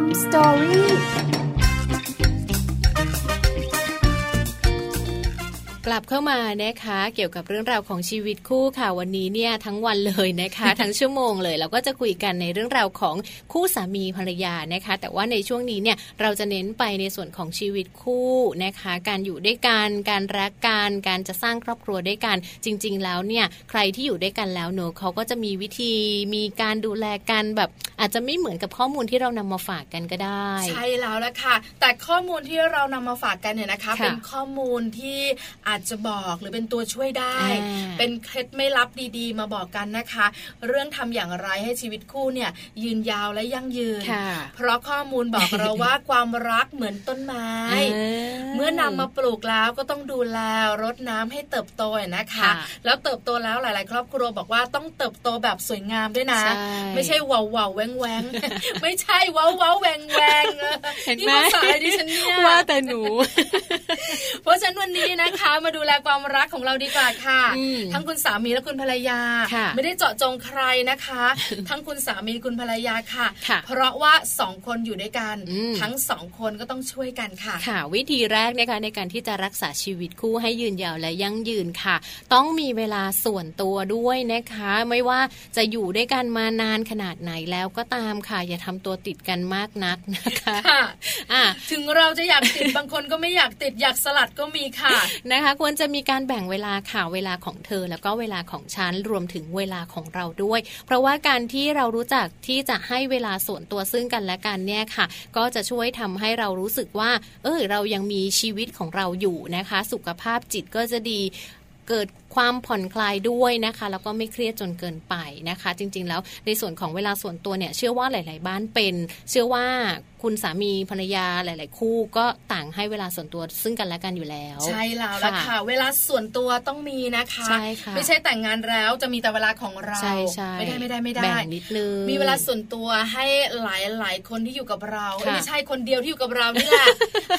[SPEAKER 4] มั
[SPEAKER 2] กลับเข้ามานะคะเกี่ยวกับเรื่องราวของชีวิตคู่ค่ะวันนี้เนี่ยทั้งวันเลยนะคะ ทั้งชั่วโมงเลยเราก็จะคุยกันในเรื่องราวของคู่สามีภรรยานะคะ แต่ว่าในช่วงนี้เนี่ยเราจะเน้นไปในส่วนของชีวิตคู่นะคะ การอยู่ด้วยกันการรักกันการจะสร้างครอบครัวด้วยกัน จริง ๆ แล้วเนี่ยใครที่อยู่ด้วยกันแล้วเนอะเขาก็จะมีวิธีมีการดูแลกันแบบอาจจะไม่เหมือนกับข้อมูลที่เรานำมาฝากกันก็ได้
[SPEAKER 3] ใช่แล้วละค่ะแต่ข้อมูลที่เรานำมาฝากกันเนี่ยนะคะ
[SPEAKER 2] ค่ะ
[SPEAKER 3] เป็นข้อมูลที่อาจจะบอกหรือเป็นตัวช่วยได้
[SPEAKER 2] อ่า
[SPEAKER 3] เป็นเคล็ดไม่ลับดีๆ มาบอกกันนะคะ เรื่องทำอย่างไรให้ชีวิตคู่เนี่ยยืนยาวและยั่งยืน
[SPEAKER 2] ค่ะ
[SPEAKER 3] เพราะข้อมูลบอกเราว่าความรักเหมือนต้นไม้ เมื่อนำมาปลูกแล้วก็ต้องดูแลรดน้ำให้เติบโตนะคะ
[SPEAKER 2] ค่ะ
[SPEAKER 3] แล้วเติบโตแล้วหลาย ๆ ครอบครัวบอกว่าต้องเติบโตแบบสวยงามด้วยนะ
[SPEAKER 2] ใช่
[SPEAKER 3] ไม่ใช่ว้าวว้าวแวงแวงไม่ใช่ว้าวว้าวแวงแวง
[SPEAKER 2] เห็น
[SPEAKER 3] นี่
[SPEAKER 2] ไหม
[SPEAKER 3] ภาษาอะไรดิฉันเนี่ย
[SPEAKER 2] ว่าแต่หนู
[SPEAKER 3] เพราะฉะนั้นวันนี้นะคะมาดูแลความรักของเราดีกว่าค่ะ
[SPEAKER 2] อืม
[SPEAKER 3] ทั้งคุณสามีและคุณภรรยา
[SPEAKER 2] ค่ะ
[SPEAKER 3] ไม่ได้เจาะจงใครนะคะ ทั้งคุณสามีคุณภรรยาค่ะ
[SPEAKER 2] ค่ะ
[SPEAKER 3] เพราะว่าสองคนอยู่ด้วยกัน
[SPEAKER 2] อืม
[SPEAKER 3] ทั้งสองคนก็ต้องช่วยกันค่ะ
[SPEAKER 2] ค่ะ วิธีแรกนะคะในการที่จะรักษาชีวิตคู่ให้ยืนยาวและยั่งยืนค่ะ ต้องมีเวลาส่วนตัวด้วยนะคะ ไม่ว่าจะอยู่ด้วยกันมานานขนาดไหนแล้วก็ตามค่ะ อย่าทำตัวติดกันมากนักนะคะ
[SPEAKER 3] ค่ะ
[SPEAKER 2] อะ
[SPEAKER 3] ถึงเราจะอยากติดบางคนก็ไม่อยากติดอยากสลัดก็มีค่ะ
[SPEAKER 2] นะคะควรจะมีการแบ่งเวลาค่ะเวลาของเธอ แล้วก็เวลาของฉันรวมถึงเวลาของเราด้วย เพราะว่าการที่เรารู้จักที่จะให้เวลาส่วนตัวซึ่งกันและกันเนี่ยค่ะ ก็จะช่วยทำให้เรารู้สึกว่า เออเรายังมีชีวิตของเราอยู่นะคะ สุขภาพจิตก็จะดีเกิดความผ่อนคลายด้วยนะคะ แล้วก็ไม่เครียดจนเกินไปนะคะ จริง ๆ แล้วในส่วนของเวลาส่วนตัวเนี่ย เชื่อว่าหลาย ๆ บ้านเป็น เชื่อว่าคุณสามีภรรยาหลาย ๆ คู่ก็ต่างให้เวลาส่วนตัวซึ่งกันและกันอยู่แล้ว
[SPEAKER 3] ใช่แล้วละค่ะ เวลาส่วนตัวต้องมีนะคะ
[SPEAKER 2] ใช่ค่ะ
[SPEAKER 3] ไม่ใช่แต่งงานแล้วจะมีแต่เวลาของเรา
[SPEAKER 2] ใช่ใช่
[SPEAKER 3] ไม่ได้ไม่ได้ไม่ได้
[SPEAKER 2] แบ่งนิดนึง
[SPEAKER 3] มีเวลาส่วนตัวให้หลายหลายๆคนที่อยู่กับเรา
[SPEAKER 2] ค่ะ
[SPEAKER 3] ไม่ใช่คนเดียวที่อยู่กับเรานี่แหละ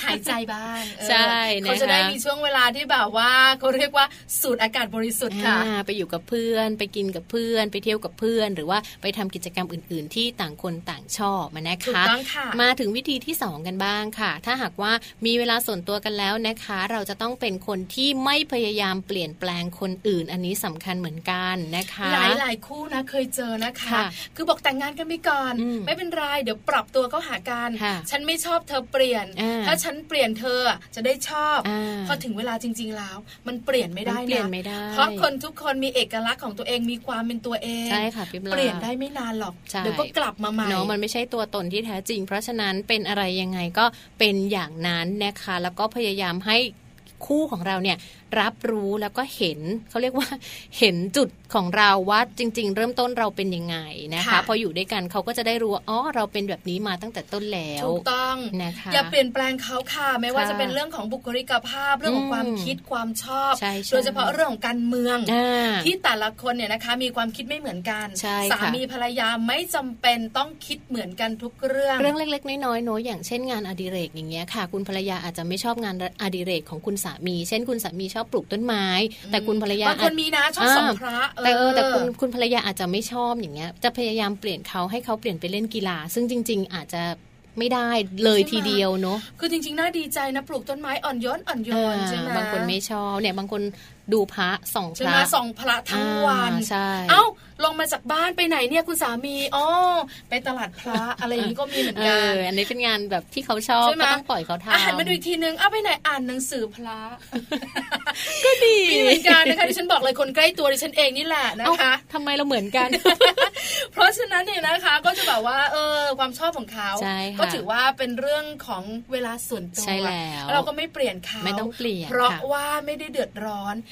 [SPEAKER 3] หายใจบ้างเออ
[SPEAKER 2] ใช่นะคะ
[SPEAKER 3] เขาจะได้มีช่วงเวลาที่แบบว่าเขาเรียกว่าสูดอากาศบริสุทธิ์ค่ะ
[SPEAKER 2] อ่าไปอยู่กับเพื่อน ไปกินกับเพื่อน ไปเที่ยวกับเพื่อน หรือว่าไปทำกิจกรรมอื่น ๆ ที่ต่างคนต่างชอบมานะ
[SPEAKER 3] ถูก
[SPEAKER 2] คะ
[SPEAKER 3] ต้องค่ะ
[SPEAKER 2] มาถึงวิธีที่ 2 กันบ้างค่ะ ถ้าหากว่ามีเวลาส่วนตัวกันแล้วนะคะ เราจะต้องเป็นคนที่ไม่พยายามเปลี่ยนแปลงคนอื่น อันนี้สำคัญเหมือนกันนะคะ
[SPEAKER 3] หลายหลายๆคู่นะเคยเจอนะคะ
[SPEAKER 2] ค่ะ
[SPEAKER 3] คือบอกแต่งงานกันไปก่อน
[SPEAKER 2] อืม
[SPEAKER 3] ไม่เป็นไรเดี๋ยวปรับตัวเข้าหากัน
[SPEAKER 2] ค่ะ
[SPEAKER 3] ฉันไม่ชอบเธอเปลี่ยน
[SPEAKER 2] อ่า
[SPEAKER 3] ถ้าฉันเปลี่ยนเธอจะได้ชอบ
[SPEAKER 2] อ่า
[SPEAKER 3] พอถึงเวลาจริง ๆ แล้ว มันเปลี่ยนไม่ได้
[SPEAKER 2] มันเปลี่ยน
[SPEAKER 3] นะ
[SPEAKER 2] ไม่ได้
[SPEAKER 3] เพราะคนทุกคนมีเอกลักษณ์ของตัวเองมีความเป็นตัวเอง
[SPEAKER 2] ใช่ค่ะพี่ปลา
[SPEAKER 3] เปลี่ยนได้ไม่นานหรอก
[SPEAKER 2] ใช่
[SPEAKER 3] เดี๋ยวก็กลับมาใหม่
[SPEAKER 2] เนาะมันไม่ใช่ตัวตนที่แท้จริงเพราะฉะนั้นเป็นอะไรยังไงก็เป็นอย่างนั้นนะคะ แล้วก็พยายามให้คู่ของเราเนี่ยรับรู้แล้วก็เห็นเขาเรียกว่าเห็นจุดของเราว่าจริง ๆ เริ่มต้นเราเป็นยังไงนะคะ
[SPEAKER 3] ค่ะ
[SPEAKER 2] พออยู่ด้วยกันเขาก็จะได้รู้ว่าอ๋อเราเป็นแบบนี้มาตั้งแต่ต้นแล้ว
[SPEAKER 3] ถูกต้อง
[SPEAKER 2] นะคะ
[SPEAKER 3] อย่าเปลี่ยนแปลงเขาค่ะ ไม่ว่า
[SPEAKER 2] ค่ะ
[SPEAKER 3] จะเป็นเรื่องของบุคลิกภาพเรื่องของความ
[SPEAKER 2] อืม
[SPEAKER 3] คิดความชอบ
[SPEAKER 2] ใช่ใช่
[SPEAKER 3] โดยเฉพาะเรื่องของการเมือง
[SPEAKER 2] อ่า
[SPEAKER 3] ที่แต่ละคนเนี่ยนะคะมีความคิดไม่เหมือนกัน
[SPEAKER 2] ใช่ค่ะ
[SPEAKER 3] สามีภรรยาไม่จำเป็นต้องคิดเหมือนกันทุกเรื่อง
[SPEAKER 2] เรื่องเล็ก ๆ น้อยๆเนอะอย่างเช่นงานอดิเรกอย่างเงี้ยค่ะ คุณภรรยาอาจจะไม่ชอบงานอดิเรกของคุณสามี เช่นคุณสามีชอบปลูกต้นไม้ แต่คุณภรรยา
[SPEAKER 3] บางคนมีนะชอบ
[SPEAKER 2] อ่า
[SPEAKER 3] ส่องพระ
[SPEAKER 2] แต่เออแต่คุณคุณภรรยาอาจจะไม่ชอบอย่างเงี้ย จะพยายามเปลี่ยนเขาให้เขาเปลี่ยนไปเล่นกีฬา ซึ่งจริง ๆ อาจจะไม่ได้เลยทีเดียวเนาะ
[SPEAKER 3] คือจริงๆ น่าดีใจนะ ปลูกต้นไม้อ่อนโยนอ่อนโยนใช่ไหม
[SPEAKER 2] บางคนไม่ชอบเนี่ยบางคน ดูพระส่องพระ
[SPEAKER 3] ส่องพระทั้งวัน
[SPEAKER 2] ใช่
[SPEAKER 3] เอ้าลงมาจากบ้านไปไหนเนี่ยคุณสามีอ๋อไปตลาดพระอะไรอย่างนี้ก็มีเหมือนกัน
[SPEAKER 2] อันนี้เป็นงานแบบที่เขาชอบก็ต้องปล่อยเขาทำอา
[SPEAKER 3] หารมาดูอีกทีนึงเอาไปไหนอ่านหนังสือพระ
[SPEAKER 2] ก็ดี
[SPEAKER 3] มีเหมือนกันนะคะที่ฉันบอกเลยคนใกล้ตัวดิฉันเองนี่แหละนะคะ
[SPEAKER 2] ทำไมเราเหมือนกัน
[SPEAKER 3] เพราะฉะนั้นเนี่ยนะคะก็จะแบบว่าเออความชอบของเขาก็ถือว่าเป็นเรื่องของเวลาส่วนตัวใช่แล้วเราก็ไม่เปลี่ยนเขา
[SPEAKER 2] ไม่ต้องเปลี่ยน
[SPEAKER 3] เพราะว่าไม่ได้เดือดร้อน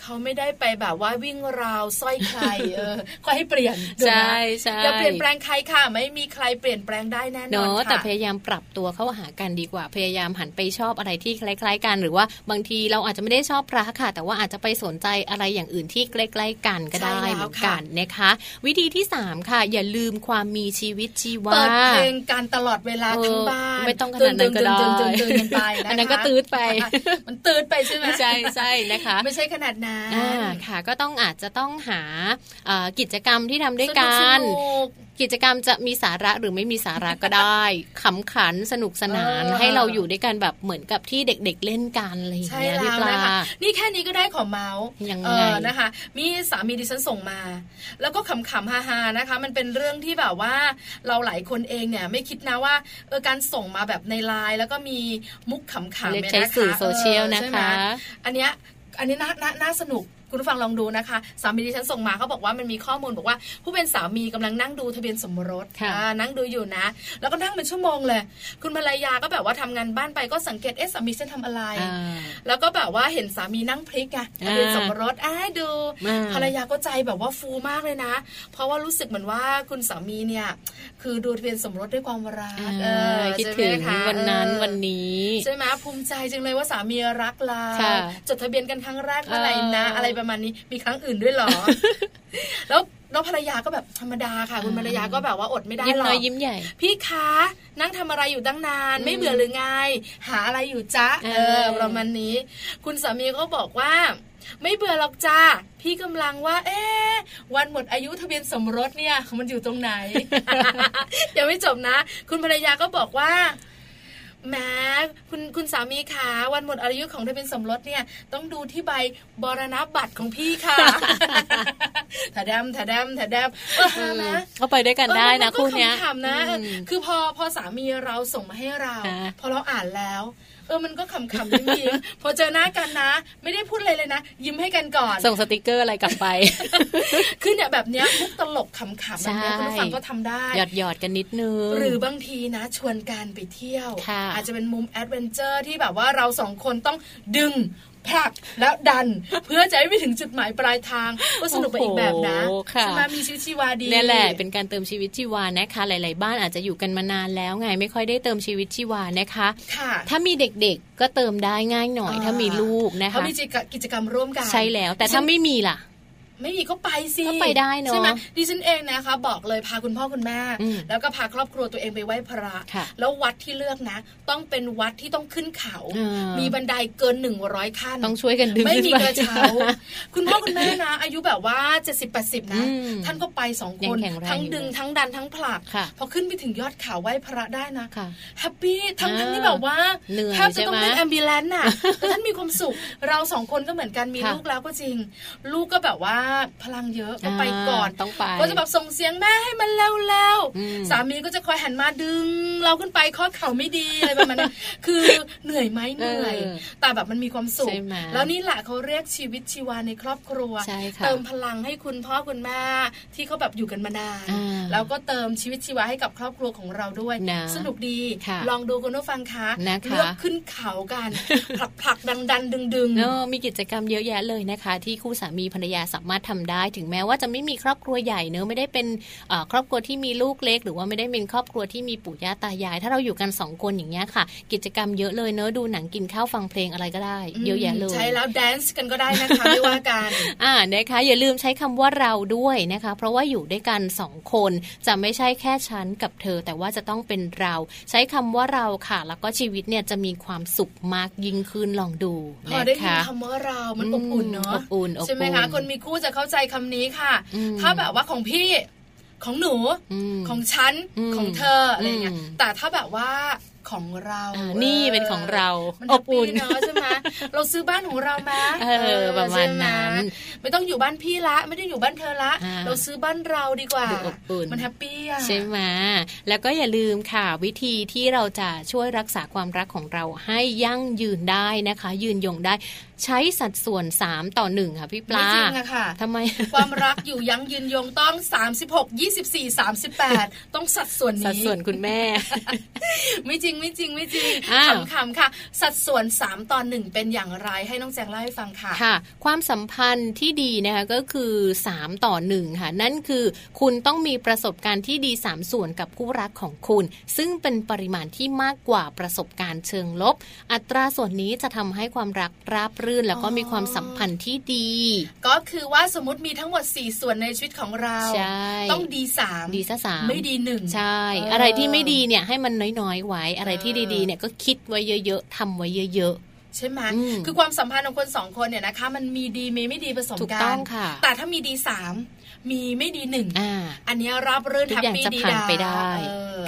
[SPEAKER 3] เขาไม่ได้ไปแบบว่าวิ่งราวสร้อยใครเออก็ให้เปลี่ยน
[SPEAKER 2] ใช่ใช่
[SPEAKER 3] อย่าเปลี่ยนแปลงใครค่ะ ไม่มีใครเปลี่ยนแปลงได้แน่นอนค่ะ
[SPEAKER 2] แต่พยายามปรับตัวเข้าหากันดีกว่า พยายามหันไปชอบอะไรที่คล้าย ๆ กัน หรือว่าบางทีเราอาจจะไม่ได้ชอบพระค่ะ แต่ว่าอาจจะไปสนใจอะไรอย่างอื่นที่ใกล้ๆกันก็ได้เหมือนกันนะคะ วิธีที่ 3 ค่ะ อย่าลืมความมีชีวิตชีวาเปิ
[SPEAKER 3] ดเพลงการตลอดเวลาทั้งบ้าน
[SPEAKER 2] ไม่ต้องขนาดนั้นก็ได้อันนั้นก็ตืดไป
[SPEAKER 3] มันตืดไปใช่ไหม
[SPEAKER 2] ใช่ใช่นะคะ
[SPEAKER 3] ไม่ใช่ขนาดนั้น
[SPEAKER 2] ค่ะ ก็ต้องอาจจะต้องหากิจกรรมที่ทำด้วยกัน กิจกรรมจะมีสาระหรือไม่มีสาระก็ได้ขำขันสนุกสนานให้เราอยู่ด้วยกันแบบเหมือนกับที่เด็กๆเล่นกันอะไรอย่างเงี้ยพี่ปลา
[SPEAKER 3] นี่แค่นี้ก็ได้ของเมาส์
[SPEAKER 2] ยังไง
[SPEAKER 3] นะคะ มีสามีดิฉันส่งมา แล้วก็ขำๆฮาๆนะคะ มันเป็นเรื่องที่แบบว่าเราหลายคนเองเนี่ยไม่คิดนะว่าเออการส่งมาแบบในไลน์แล้วก็มีมุกขำๆเนี่ย
[SPEAKER 2] นะคะสื่อโซเชียลนะคะ
[SPEAKER 3] อันเนี้ย อันนี้น่าน่าสนุกคุณผู้ฟังลองดูนะคะ สามีที่ฉันส่งมาเขาบอกว่ามันมีข้อมูลบอกว่า ผู้เป็นสามีกำลังนั่งดูทะเบียนสมรสนั่งดูอยู่นะ แล้วก็นั่งเป็นชั่วโมงเลย คุณภรรยาก็แบบว่าทำงานบ้านไปก็สังเกตเอ๊ะสามีฉันทำอะไร แล้วก็แบบว่าเห็นสามีนั่งพลิกไงทะเบียนสมรสอ้ดูภรรยาก็ใจแบบว่าฟูมากเลยนะ เพราะว่ารู้สึกเหมือนว่าคุณสามีเนี่ยคือดูทะเบียนสมรสด้วยความรัก
[SPEAKER 2] คิดถึงวันนั้นวันนี้
[SPEAKER 3] ใช่ไหมภูมิใจจังเลยว่าสามีรักเราจดทะเบียนกันครั้งแรกเมื่อไหร่นะอะไรประมาณนี้มีครั้งอื่นด้วยหรอ แล้วน้องภรรยาก็แบบธรรมดาค่ะ คุณภรรยาก็แบบว่าอดไม่ได้หรอกยิ้ม
[SPEAKER 2] น้อยยิ้มใหญ่
[SPEAKER 3] พี่คะนั่งทำอะไรอยู่ตั้งนาน ไม่เบื่อหรือไง หาอะไรอยู่จ๊ะเออประมาณนี้ คุณสามีก็บอกว่า ไม่เบื่อหรอกจ้า พี่กำลังว่า เอ๊วันหมดอายุทะเบียนสมรสเนี่ย มันอยู่ตรงไหนยังไม่จบนะ คุณภรรยาก็บอกว่าแม้คุณคุณสามีขาวันหมดอายุของทะเบียนสมรสเนี่ย ต้องดูที่ใบบรณบัตรของพี่ค่ะถ้าดำถ้าดำถ้าดำ
[SPEAKER 2] นะเขาไปด้วยกันได้นะคู่นี้
[SPEAKER 3] ถามนะ คือพอพอสามีเราส่งมาให้เรา พอเราอ่านแล้ว เออมันก็ขำๆยิ้มๆพอเจอหน้ากันนะ ไม่ได้พูดอะไรเลยนะ ยิ้มให้กันก่อน
[SPEAKER 2] ส่งสติกเกอร์อะไรกลับไป
[SPEAKER 3] คือเนี่ยแบบเนี้ยมุกตลกขำๆแบบนี้คุณผู้ฟังก็ทำได้
[SPEAKER 2] หยอดหยอดกันนิดนึง
[SPEAKER 3] หรือบางทีนะ ชวนกันไปเที่ยว อาจจะเป็นมุม adventure ที่แบบว่าเราสองคนต้องดึง ผลักแล้วดัน เพื่อจะให้ไปถึงจุดหมายปลายทาง ก็สนุกไปอีกแบบนะใช่ไหมมีชีวิตชีวาดี
[SPEAKER 2] นี่แหละเป็นการเติมชีวิตชีวานะคะ หลาย ๆ บ้านอาจจะอยู่กันมานานแล้วไงไม่ค่อยได้เติมชีวิตชีวานะคะถ้ามีเด็กๆก็เติมได้ง่ายหน่อย ถ้ามีลูกนะคะเขา
[SPEAKER 3] มีกิจกรรมร่วมกัน
[SPEAKER 2] ใช่แล้ว แต่ถ้าไม่มีล่ะ
[SPEAKER 3] ไม่มีก็ไปสิ
[SPEAKER 2] ก็ไปได้เนาะใช่ไหม
[SPEAKER 3] ดิฉันเองนะคะบอกเลยพาคุณพ่อคุณแม่ แล้วก็พาครอบครัวตัวเองไปไหว้พระแล้ววัดที่เลือกนะ ต้องเป็นวัดที่ต้องขึ้นเขา มีบันไดเกินหนึ่งร้อยขั้น
[SPEAKER 2] ต้องช่วยกันดึง
[SPEAKER 3] ไม่มีกระเช้า คุณพ่อคุณแม่นะ อายุแบบว่าเจ็ดสิบแปดสิบนะ ท่านก็ไปสองคนทั้งดึงทั้งดันทั้งผลักพอขึ้นไปถึงยอดเขาไหว้พระได้นะแฮปปี้ทั้งทั้งที่แบบว่าแทบจะต้องเป็นแอมบิเลนน่ะแต่ท่านมีความสุขเราสองคนก็เหมือนกันมีลูกแล้วก็จริง ลูกก็แบบว่าพลังเยอะก็ไปก่อน
[SPEAKER 2] ต้องไป
[SPEAKER 3] ก็จะแบบส่งเสียงแม่ให้มันเร็วๆสามีก็จะคอยหันมาดึง เราขึ้นไปข้อเข่าไม่ดีอะไรประมาณนี้คือเหนื่อยไหมเหนื่อย แต่แบบมันมีความสุขแล้วนี่แหละเขาเรียกชีวิตชีวาในครอบครัว เติมพลังให้คุณพ่อคุณแม่ที่เขาแบบอยู่กันมานานแล้วก็เติมชีวิตชีวาให้กับครอบครัวของเราด้วย สนุกดีลองดูคุณผู้ฟังคะเลือกขึ้นเขากันผลักผลักดังดันดึงดึง
[SPEAKER 2] มีกิจกรรมเยอะแยะเลยนะคะ ที่คู่สามีภรรยาสามารถทำได้ ถึงแม้ว่าจะไม่มีครอบครัวใหญ่เนอะไม่ได้เป็นครอบครัวที่มีลูกเล็ก หรือว่าไม่ได้เป็นครอบครัวที่มีปู่ย่าตายาย ถ้าเราอยู่กันสองคนอย่างเงี้ยค่ะ กิจกรรมเยอะเลยเนอะดูหนังกินข้าวฟังเพลงอะไรก็ได้เยอะแยะเลยใช่
[SPEAKER 3] แล้วแดนซ์กันก็ได้นะคะไม่ว่ากัน
[SPEAKER 2] อ่านะคะอย่าลืมใช้คำว่าเราด้วยนะคะ เพราะว่าอยู่ด้วยกันสองคนจะไม่ใช่แค่ฉันกับเธอ แต่ว่าจะต้องเป็นเรา ใช้คำว่าเราค่ะ แล้วก็ชีวิตเนี่ยจะมีความสุขมากยิ่งขึ้นลองดู
[SPEAKER 3] พอได้ยินคำว่าเรามันอบอุ่นเนาะ
[SPEAKER 2] อบอุ่น
[SPEAKER 3] ใช่ไหมคะคนมีคู่จะเข้าใจคำนี้ค่ะ ถ้าแบบว่าของพี่ของหนูของฉันของเธออะไรเงี้ยแต่ถ้าแบบว่าของเรา
[SPEAKER 2] นี่เป็นของเรา
[SPEAKER 3] อบอุ่นเนาะใช่ไหมเราซื้อบ้านของเราไหม
[SPEAKER 2] เออประมาณนั้น
[SPEAKER 3] ไม่ต้องอยู่บ้านพี่ละ ไม่ได้อยู่บ้านเธอละ เราซื้อบ้านเราดีกว่าอบอุ่นมันแฮปปี้อะ
[SPEAKER 2] ใช่ไหมแล้วก็อย่าลืมค่ะ วิธีที่เราจะช่วยรักษาความรักของเราให้ยั่งยืนได้นะคะ ยืนยงได้ ใช้สัดส่วน 3 ต่อ 1 ค่ะพี่ปลา
[SPEAKER 3] ไม่จริงอะค่ะ
[SPEAKER 2] ทำไม
[SPEAKER 3] ความรักอยู่ยั้งยืนยงต้อง 36 24 38 ต้องสัดส่วนนี้
[SPEAKER 2] สัดส่วนคุณแม่
[SPEAKER 3] ไม่จริงไม่จริงไม่จริงคำๆค่ะ สัดส่วน 3 ต่อ 1 เป็นอย่างไรให้น้องแจงเล่าให้ฟังค่ะ
[SPEAKER 2] ค่ะ ความสัมพันธ์ที่ดีนะคะก็คือ 3 ต่อ 1 ค่ะ นั่นคือคุณต้องมีประสบการณ์ที่ดี 3 ส่วนกับคู่รักของคุณ ซึ่งเป็นปริมาณที่มากกว่าประสบการณ์เชิงลบ อัตราส่วนนี้จะทำให้ความรักราบรื่นแล้วก็มีความสัมพันธ์ที่ดี
[SPEAKER 3] ก็คือว่าสมมติมีทั้งหมด 4 ส่วนในชีวิตของเราต้องดีสาม
[SPEAKER 2] ดีซะสาม
[SPEAKER 3] ไม่ดีหนึ่ง
[SPEAKER 2] ใช่ อะไรที่ไม่ดีเนี่ยให้มันน้อยๆไว้ อะไรที่ดีๆเนี่ยก็คิดไว้เยอะๆทำไว้เยอะ
[SPEAKER 3] ๆใช่ไหมคือความสัมพันธ์ของคนสองคนเนี่ยนะคะ มันมีดีมีไม่ดีผสมกันแต่ถ้ามีดีสาม มีไม่ดีหนึ่งอันนี้รับเรื่อง
[SPEAKER 2] ทุกอย่างจะผ่านไปได้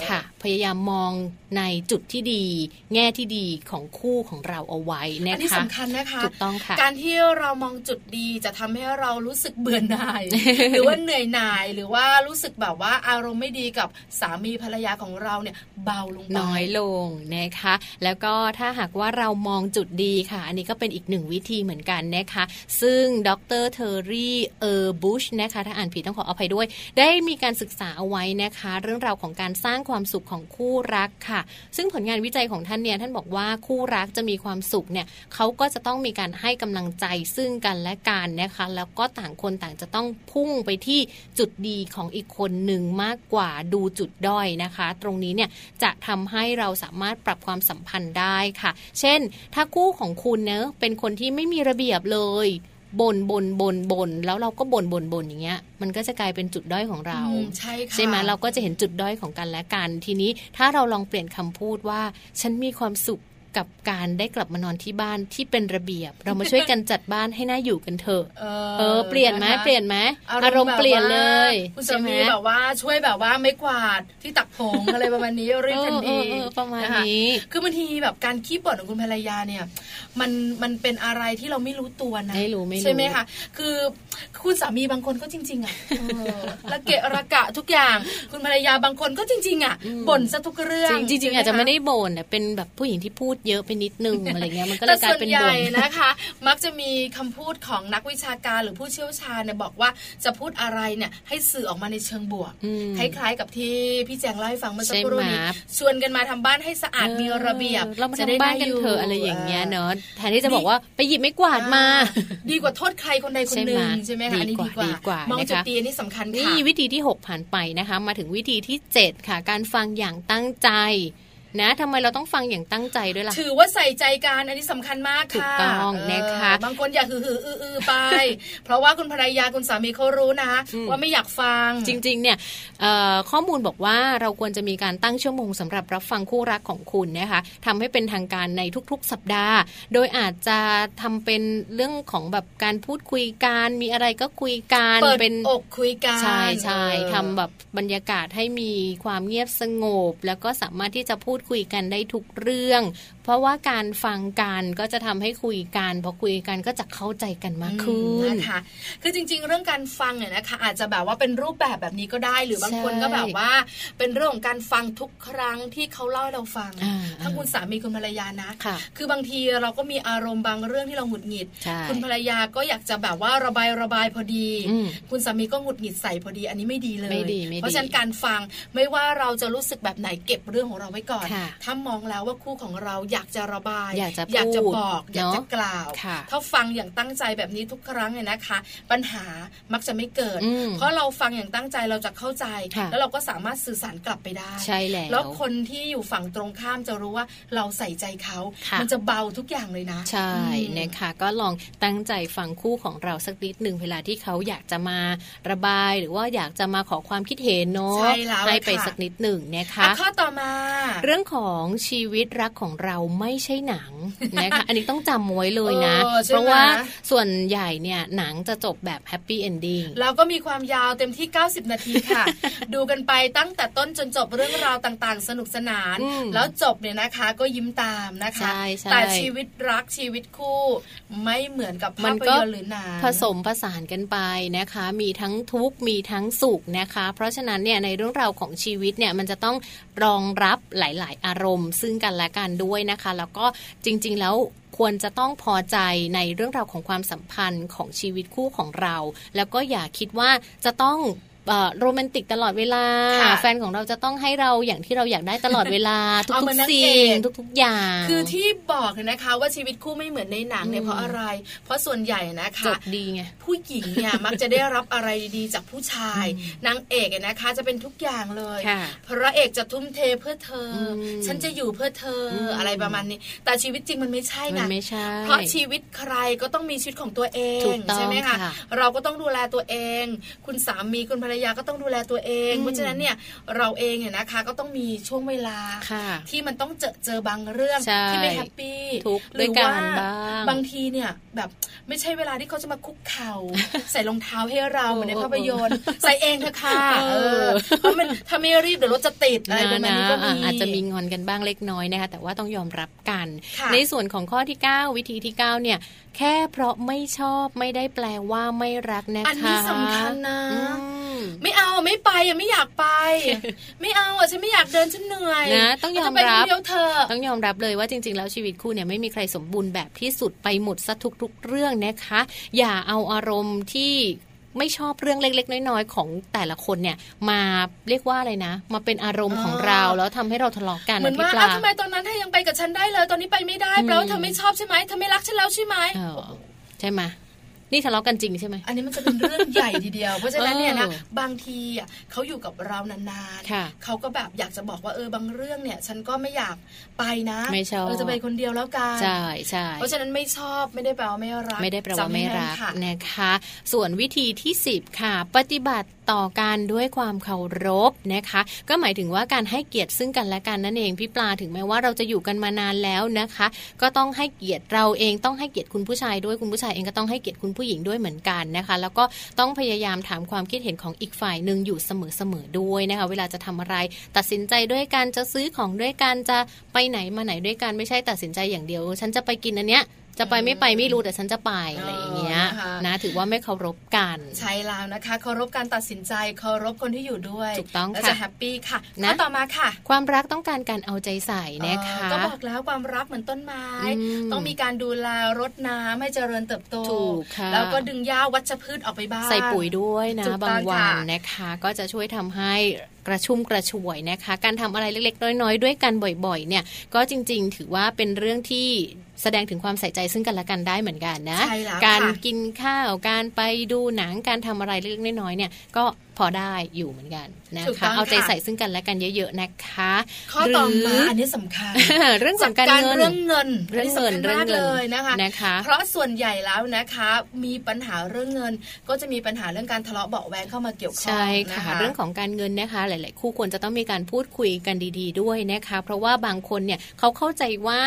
[SPEAKER 2] ค่ะ พยายามมองในจุดที่ดี แง่ที่ดีของคู่ของเราเอาไว้นะคะอันนี้
[SPEAKER 3] สำคัญนะคะ
[SPEAKER 2] ถูกต้องค่ะ
[SPEAKER 3] การที่เรามองจุดดีจะทำให้เรารู้สึกเบื่อหน่าย หรือว่าเหนื่อยหน่ายหรือว่ารู้สึกแบบว่าอารมณ์ไม่ดีกับสามีภรรยาของเราเนี่ยเบาลง
[SPEAKER 2] น้อยลงนะคะ แล้วก็ถ้าหากว่าเรามองจุดดีค่ะ อันนี้ก็เป็นอีกหนึ่งวิธีเหมือนกันนะคะ ซึ่งดรเทอร์รี่เออร์บุชนะคะถ้าอ่านผิดต้องขออภัยด้วย ได้มีการศึกษาเอาไว้นะคะ เรื่องราวของการสร้างความสุขของคู่รักค่ะ ซึ่งผลงานวิจัยของท่านเนี่ยท่านบอกว่าคู่รักจะมีความสุขเนี่ยเขาก็จะต้องมีการให้กำลังใจซึ่งกันและกันนะคะ แล้วก็ต่างคนต่างจะต้องพุ่งไปที่จุดดีของอีกคนหนึ่งมากกว่าดูจุดด้อยนะคะ ตรงนี้เนี่ยจะทำให้เราสามารถปรับความสัมพันธ์ได้ค่ะ เช่น ถ้าคู่ของคุณเนะเป็นคนที่ไม่มีระเบียบเลย บนบนบนบนแล้วเราก็บนบนบนอย่างเงี้ย มันก็จะกลายเป็นจุดด้อยของเรา
[SPEAKER 3] ใช่
[SPEAKER 2] ค่ะใช่ไหมเราก็จะเห็นจุดด้อยของกันและกัน ทีนี้ถ้าเราลองเปลี่ยนคำพูดว่า ฉันมีความสุข กับการได้กลับมานอนที่บ้านที่เป็นระเบียบ เรามาช่วยกันจัดบ้านให้น่าอยู่กันเถอะเออเปลี่ยนไหมเปลี่ยนไหมอารมณ์เปลี่ยนเลย
[SPEAKER 3] คุณสามีแบบว่าช่วยแบบว่าไม่กวาดที่ตักผงอะไรประมาณนี้รีบทันที
[SPEAKER 2] ประมาณนี้
[SPEAKER 3] คือบางทีแบบการขี้บ่นของคุณภรรยาเนี่ยมันมันเป็นอะไรที่เราไม่รู้ตัวนะ
[SPEAKER 2] ไม่รู้ไม่รู้
[SPEAKER 3] ใช่ไหมคะคือคุณสามีบางคนก็จริง ๆอะละเกะระกะทุกอย่างคุณภรรยาบางคนก็จริง ๆ อะบ่นซะทุกเรื่อง
[SPEAKER 2] จริง ๆ อาจจะไม่ได้บ่นเป็นแบบผู้หญิงที่พูดเยอะไปนิดนึงอะไรเงี้ยมันก็เลยกลายเป็นบ่น
[SPEAKER 3] นะคะ มักจะมีคำพูดของนักวิชาการหรือผู้เชี่ยวชาญเนี่ยบอกว่าจะพูดอะไรเนี่ยให้สื่อออกมาในเชิงบวก คล้ายๆกับที่พี่แจงเล่าให้ฟังเมื่อสักครู่นี้ชวนกันมาทำบ้านให้สะอาดมีระเบียบ
[SPEAKER 2] เรามาทำบ้านกันเถอะอะไรอย่างเงี้ยเนาะแทนที่จะบอกว่าไปหยิบไม่กวาดมา
[SPEAKER 3] ดีกว่าโทษใครคนใดคนหนึ่งใช่ไหมคะอันนี้ดีกว่ามองจุดดีนี่สำคัญค่ะ
[SPEAKER 2] นี่วิธีที่ 6 ผ่านไปนะคะ มาถึงวิธีที่ 7 ค่ะ การฟังอย่างตั้งใจ นะทำไมเราต้องฟังอย่างตั้งใจด้วยล่ะ
[SPEAKER 3] ถือว่าใส่ใจการอันนี้สำคัญมากค่ะถู
[SPEAKER 2] กต้องนะคะ
[SPEAKER 3] บางคนอยากหือหืออือไป เพราะว่าคุณภรรยาคุณสามีเขารู้นะว่าไม่อยากฟัง
[SPEAKER 2] จริง ๆ เนี่ยข้อมูลบอกว่าเราควรจะมีการตั้งชั่วโมงสำหรับรับฟังคู่รักของคุณนะคะทำให้เป็นทางการในทุก ๆ สัปดาห์ โดยอาจจะทำเป็นเรื่องของแบบการพูดคุยกันมีอะไรก็คุยกัน
[SPEAKER 3] เป็
[SPEAKER 2] น
[SPEAKER 3] อกคุยกัน
[SPEAKER 2] ใช่ใช่ทำแบบบรรยากาศให้มีความเงียบสงบ แล้วก็สามารถที่จะพูดคุยกันได้ทุกเรื่องเพราะว่าการฟังกันก็จะทำให้คุยกันพอคุยกันก็จะเข้าใจกันมากขึ้น
[SPEAKER 3] นะคะคือจริง ๆ เรื่องการฟังเนี่ยนะคะ อาจจะแบบว่าเป็นรูปแบบแบบนี้ก็ได้ หรือบางคนก็แบบว่า เป็นเรื่องของการฟังทุกครั้งที่เขาเล่าให้เราฟังทั้งคุณสามีคุณภรรยานะคือบางทีเราก็มีอารมณ์บางเรื่องที่เราหงุดหงิด คุณภรรยาก็อยากจะแบบว่าระบายระบายพอดี คุณสามีก็หงุดหงิดใส่พอดีอันนี้ไม่ดีเลย เพราะฉะนั้นการฟังไม่ว่าเราจะรู้สึกแบบไหนเก็บเรื่องของเราไว้ก่อน ถ้ามองแล้วว่าคู่ของเราอยากจะระบาย
[SPEAKER 2] อยากจะ
[SPEAKER 3] อยากจะบอกอยากจะกล่าว ถ้าฟังอย่างตั้งใจแบบนี้ทุกครั้งเนี่ยนะคะ ปัญหามักจะไม่เกิด เพราะเราฟังอย่างตั้งใจเราจะเข้าใจ แล้วเราก็สามารถสื่อสารกลับไปได้
[SPEAKER 2] ใช่แล้
[SPEAKER 3] วแล้วคนที่อยู่ฝั่งตรงข้ามจะรู้ว่าเราใส่ใจเขามันจะเบาทุกอย่างเลยนะ
[SPEAKER 2] ใช่นะคะก็ลองตั้งใจฟังคู่ของเราสักนิดหนึ่งเวลาที่เขาอยากจะมาระบาย หรือว่าอยากจะมาขอความคิดเห็นเนาะให้ไปสักนิดหนึ่งนะคะ
[SPEAKER 3] ข้อต่อมา
[SPEAKER 2] เรื่องของชีวิตรักของเราไม่ใช่หนังนะคะอันนี้ต้องจำไว้เลยนะ เพราะว่าส่วนใหญ่เนี่ยหนังจะจบแบบ happy ending เรา
[SPEAKER 3] ก็มีความยาวเต็มที่ 90 นาทีค่ะ ดูกันไปตั้งแต่ต้นจนจบเรื่องราวต่างๆ สนุกสนาน แล้วจบเนี่ยนะคะก็ยิ้มตามนะคะ แต่ชีวิตรักชีวิตคู่ ไม่เหมือนกับภาพยนตร์หรือหนัง
[SPEAKER 2] ผสมผสานกันไปนะคะ มีทั้งทุกข์มีทั้งสุขนะคะ เพราะฉะนั้นเนี่ยในเรื่องราวของชีวิตเนี่ยมันจะต้องรองรับหลาย ๆ อารมณ์ ซึ่งกันและกันด้วยนะคะ แล้วก็จริง ๆ แล้วควรจะต้องพอใจในเรื่องราวของความสัมพันธ์ของชีวิตคู่ของเรา แล้วก็อย่าคิดว่าจะต้อง โรแมนติกตลอดเวลา แฟนของเราจะต้องให้เราอย่างที่เราอยากได้ตลอดเวลา ทุกๆสิ่งทุกๆอย่าง
[SPEAKER 3] คือที่บอกนะคะ ว่าชีวิตคู่ไม่เหมือนในหนังเนี่ยเพราะอะไร เพราะส่วนใหญ่นะคะจ
[SPEAKER 2] บดีไง
[SPEAKER 3] ผู้หญิงเนี่ยมักจะได้รับอะไรดีจากผู้ชายนางเอกนะคะ จะเป็นทุกอย่างเลยพระเอกจะทุ่มเทเพื่อเธอ ฉันจะอยู่เพื่อเธออะไรประมาณนี้ แต่ชีวิตจริงมันไม่ใช่นะเพราะชีวิตใครก็ต้องมีชีวิตของตัวเองใช่ไหมคะเราก็ต้องดูแลตัวเอง คุณสามีคุณภรรยาก็ต้องดูแลตัวเอง เพราะฉะนั้นเนี่ยเราเองเนี่ยนะคะก็ต้องมีช่วงเวลาที่มันต้องเจอเจอบางเรื่องที่ไม่แฮปปี้
[SPEAKER 2] หรือว่า
[SPEAKER 3] บางทีเนี่ยแบบไม่ใช่เวลาที่เขาจะมาคุกเข่าใส่รองเท้าให้เราเหมือนในภาพยนตร์ใส่เองเถอะค่ะเพราะมันถ้าไม่รีบเดี๋ยวรถจะติดอะไรประมาณนี้ก็มี
[SPEAKER 2] อาจจะมีงอนกันบ้างเล็กน้อยนะคะแต่ว่าต้องยอมรับกัน ในส่วนของข้อที่ 9 วิธีที่ 9 เนี่ยแค่เพราะไม่ชอบไม่ได้แปลว่าไม่รักนะคะ อัน
[SPEAKER 3] นี้สำคัญนะไม่เอาไม่ไปอะไม่อยากไป ไม่เอาอะฉันไม่อยากเดินฉันเหนื่อย
[SPEAKER 2] นะต้องยอมรับ
[SPEAKER 3] ต้
[SPEAKER 2] องยอมรับเลยว่าจริง ๆ แล้วชีวิตคู่เนี่ยไม่มีใครสมบูรณ์แบบที่สุดไปหมดซะทุกๆเรื่องนะคะ อย่าเอาอารมณ์ที่ ไม่ชอบเรื่องเล็ก ๆ น้อยๆของแต่ละคนเนี่ย มาเรียกว่าอะไรนะ มาเป็นอารมณ์ของเราแล้วทำให้เราทะเลาะกัน
[SPEAKER 3] เหมือนว่าทำไมตอนนั้นถ้ายังไปกับฉันได้เลย ตอนนี้ไปไม่ได้แปลว่าเธอไม่ชอบใช่ไหมเธอไม่รักฉันแล้วใช่ไหม
[SPEAKER 2] ใช่ไหม นี่ทะเลาะกันจริงใช่ไหม
[SPEAKER 3] อันนี้มันจะเป็นเรื่องใหญ่ทีเดียว เพราะฉะนั้นเนี่ยนะบางทีอะเขาอยู่กับเรานานๆเขาก็แบบอยากจะบอกว่าเออบางเรื่องเนี่ย ฉันก็ไม่อยากไปนะ
[SPEAKER 2] ไม่ชอบเอ
[SPEAKER 3] อจะไปคนเดียวแล้วกัน
[SPEAKER 2] ใช่ใช่
[SPEAKER 3] เพราะฉะนั้นไม่ชอบไม่ได้แปลว่าไม่รัก
[SPEAKER 2] ไม่ได้แปลว่าไม่รักนะคะ ส่วนวิธีที่ 10 ค่ะ ปฏิบัติต่อกันด้วยความเคารพนะคะ ก็หมายถึงว่าการให้เกียรติซึ่งกันและกันนั่นเองพี่ปลาถึงแม้ว่าเราจะอยู่กันมานานแล้วนะคะ ก็ต้องให้เกียรติเราเองต้องให้เกียรติคุณผู้ชายด้วยคุณผู้ชายเองก็ต้องให้เกียรติคุณผู้หญิงด้วยเหมือนกันนะคะ แล้วก็ต้องพยายามถามความคิดเห็นของอีกฝ่ายหนึ่งอยู่เสมอๆด้วยนะคะ เวลาจะทำอะไร ตัดสินใจด้วยกันจะซื้อของด้วยกันจะไปไหนมาไหนด้วยกันไม่ใช่ตัดสินใจอย่างเดียว ฉันจะไปกินอันเนี้ย จะไปไม่ไปไม่รู้แต่ฉันจะไปอะไรอย่างเงี้ยนะถือว่าไม่เคารพกัน
[SPEAKER 3] ใช่แล้วนะคะเคารพการตัดสินใจเคารพคนที่อยู่ด้วย
[SPEAKER 2] ถูกต้อง
[SPEAKER 3] ค่ะจะแฮปปี้ค่ะนะต่อมาค่ะ
[SPEAKER 2] ความรักต้องการการเอาใจใส่นะคะ
[SPEAKER 3] ก็บอกแล้วความรักเหมือนต้นไม้ ต้องมีการดูแลรดน้ำให้เจริญเติบโตแล้วก็ดึงหญ้าวัชพืชออกไปบ้าง
[SPEAKER 2] ใส่ปุ๋ยด้วยนะบางวันนะคะ ก็จะช่วยทำให้กระชุ่มกระชวยนะคะ การทำอะไรเล็กๆ น้อยๆ ด้วยกันบ่อยๆ เนี่ย ก็จริงๆ ถือว่าเป็นเรื่องที่ แสดงถึงความใส่ใจซึ่งกันและกันได้เหมือนกันนะ การกินข้าว การไปดูหนัง การทำอะไรเล็กๆน้อยๆเนี่ยก็พอได้อยู่เหมือนกันนะคะเอาใจใส่ซึ่งกันและกันเยอะๆนะคะ
[SPEAKER 3] ข้อต่อมาอันนี้สำคัญ
[SPEAKER 2] เรื่องของการเงิน
[SPEAKER 3] เรื่องเงิน
[SPEAKER 2] เรื่องเงินเรื่องเงินเลย
[SPEAKER 3] นะคะนะคะ เพราะส่วนใหญ่แล้วนะคะ มีปัญหาเรื่องเงิน ก็จะมีปัญหาเรื่องการทะเลาะเบาแวงเข้ามาเกี่ยวข้องใช่
[SPEAKER 2] ค่ะเรื่องของการเงินนะคะ หลาย ๆ คู่ควรจะต้องมีการพูดคุยกันดี ๆ ด้วยนะคะ เพราะว่าบางคนเนี่ยเขาเข้าใจว่า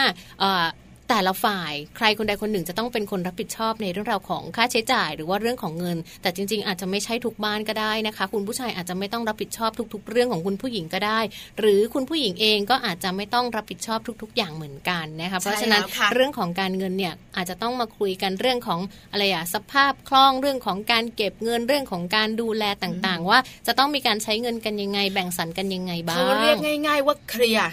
[SPEAKER 2] แต่ละฝ่ายใครคนใดคนหนึ่งจะต้องเป็นคนรับผิดชอบในเรื่องราวของค่าใช้จ่ายหรือว่าเรื่องของเงิน แต่จริง ๆ อาจจะไม่ใช่ทุกบ้านก็ได้นะคะ คุณผู้ชายอาจจะไม่ต้องรับผิดชอบทุก ๆ เรื่องของคุณผู้หญิงก็ได้ หรือคุณผู้หญิงเองก็อาจจะไม่ต้องรับผิดชอบทุก ๆ อย่างเหมือนกันนะคะเพราะฉะนั้นเรื่องของการเงินเนี่ยอาจจะต้องมาคุยกันเรื่องของอะไรอะสภาพคล่องเรื่องของการเก็บเงินเรื่องของการดูแลต่างๆ ว่าจะต้องมีการใช้เงินกันยังไง แบ่งสรรกันยังไงบ้างเขา
[SPEAKER 3] เรียกง่าย ๆ ว่าเคลียร์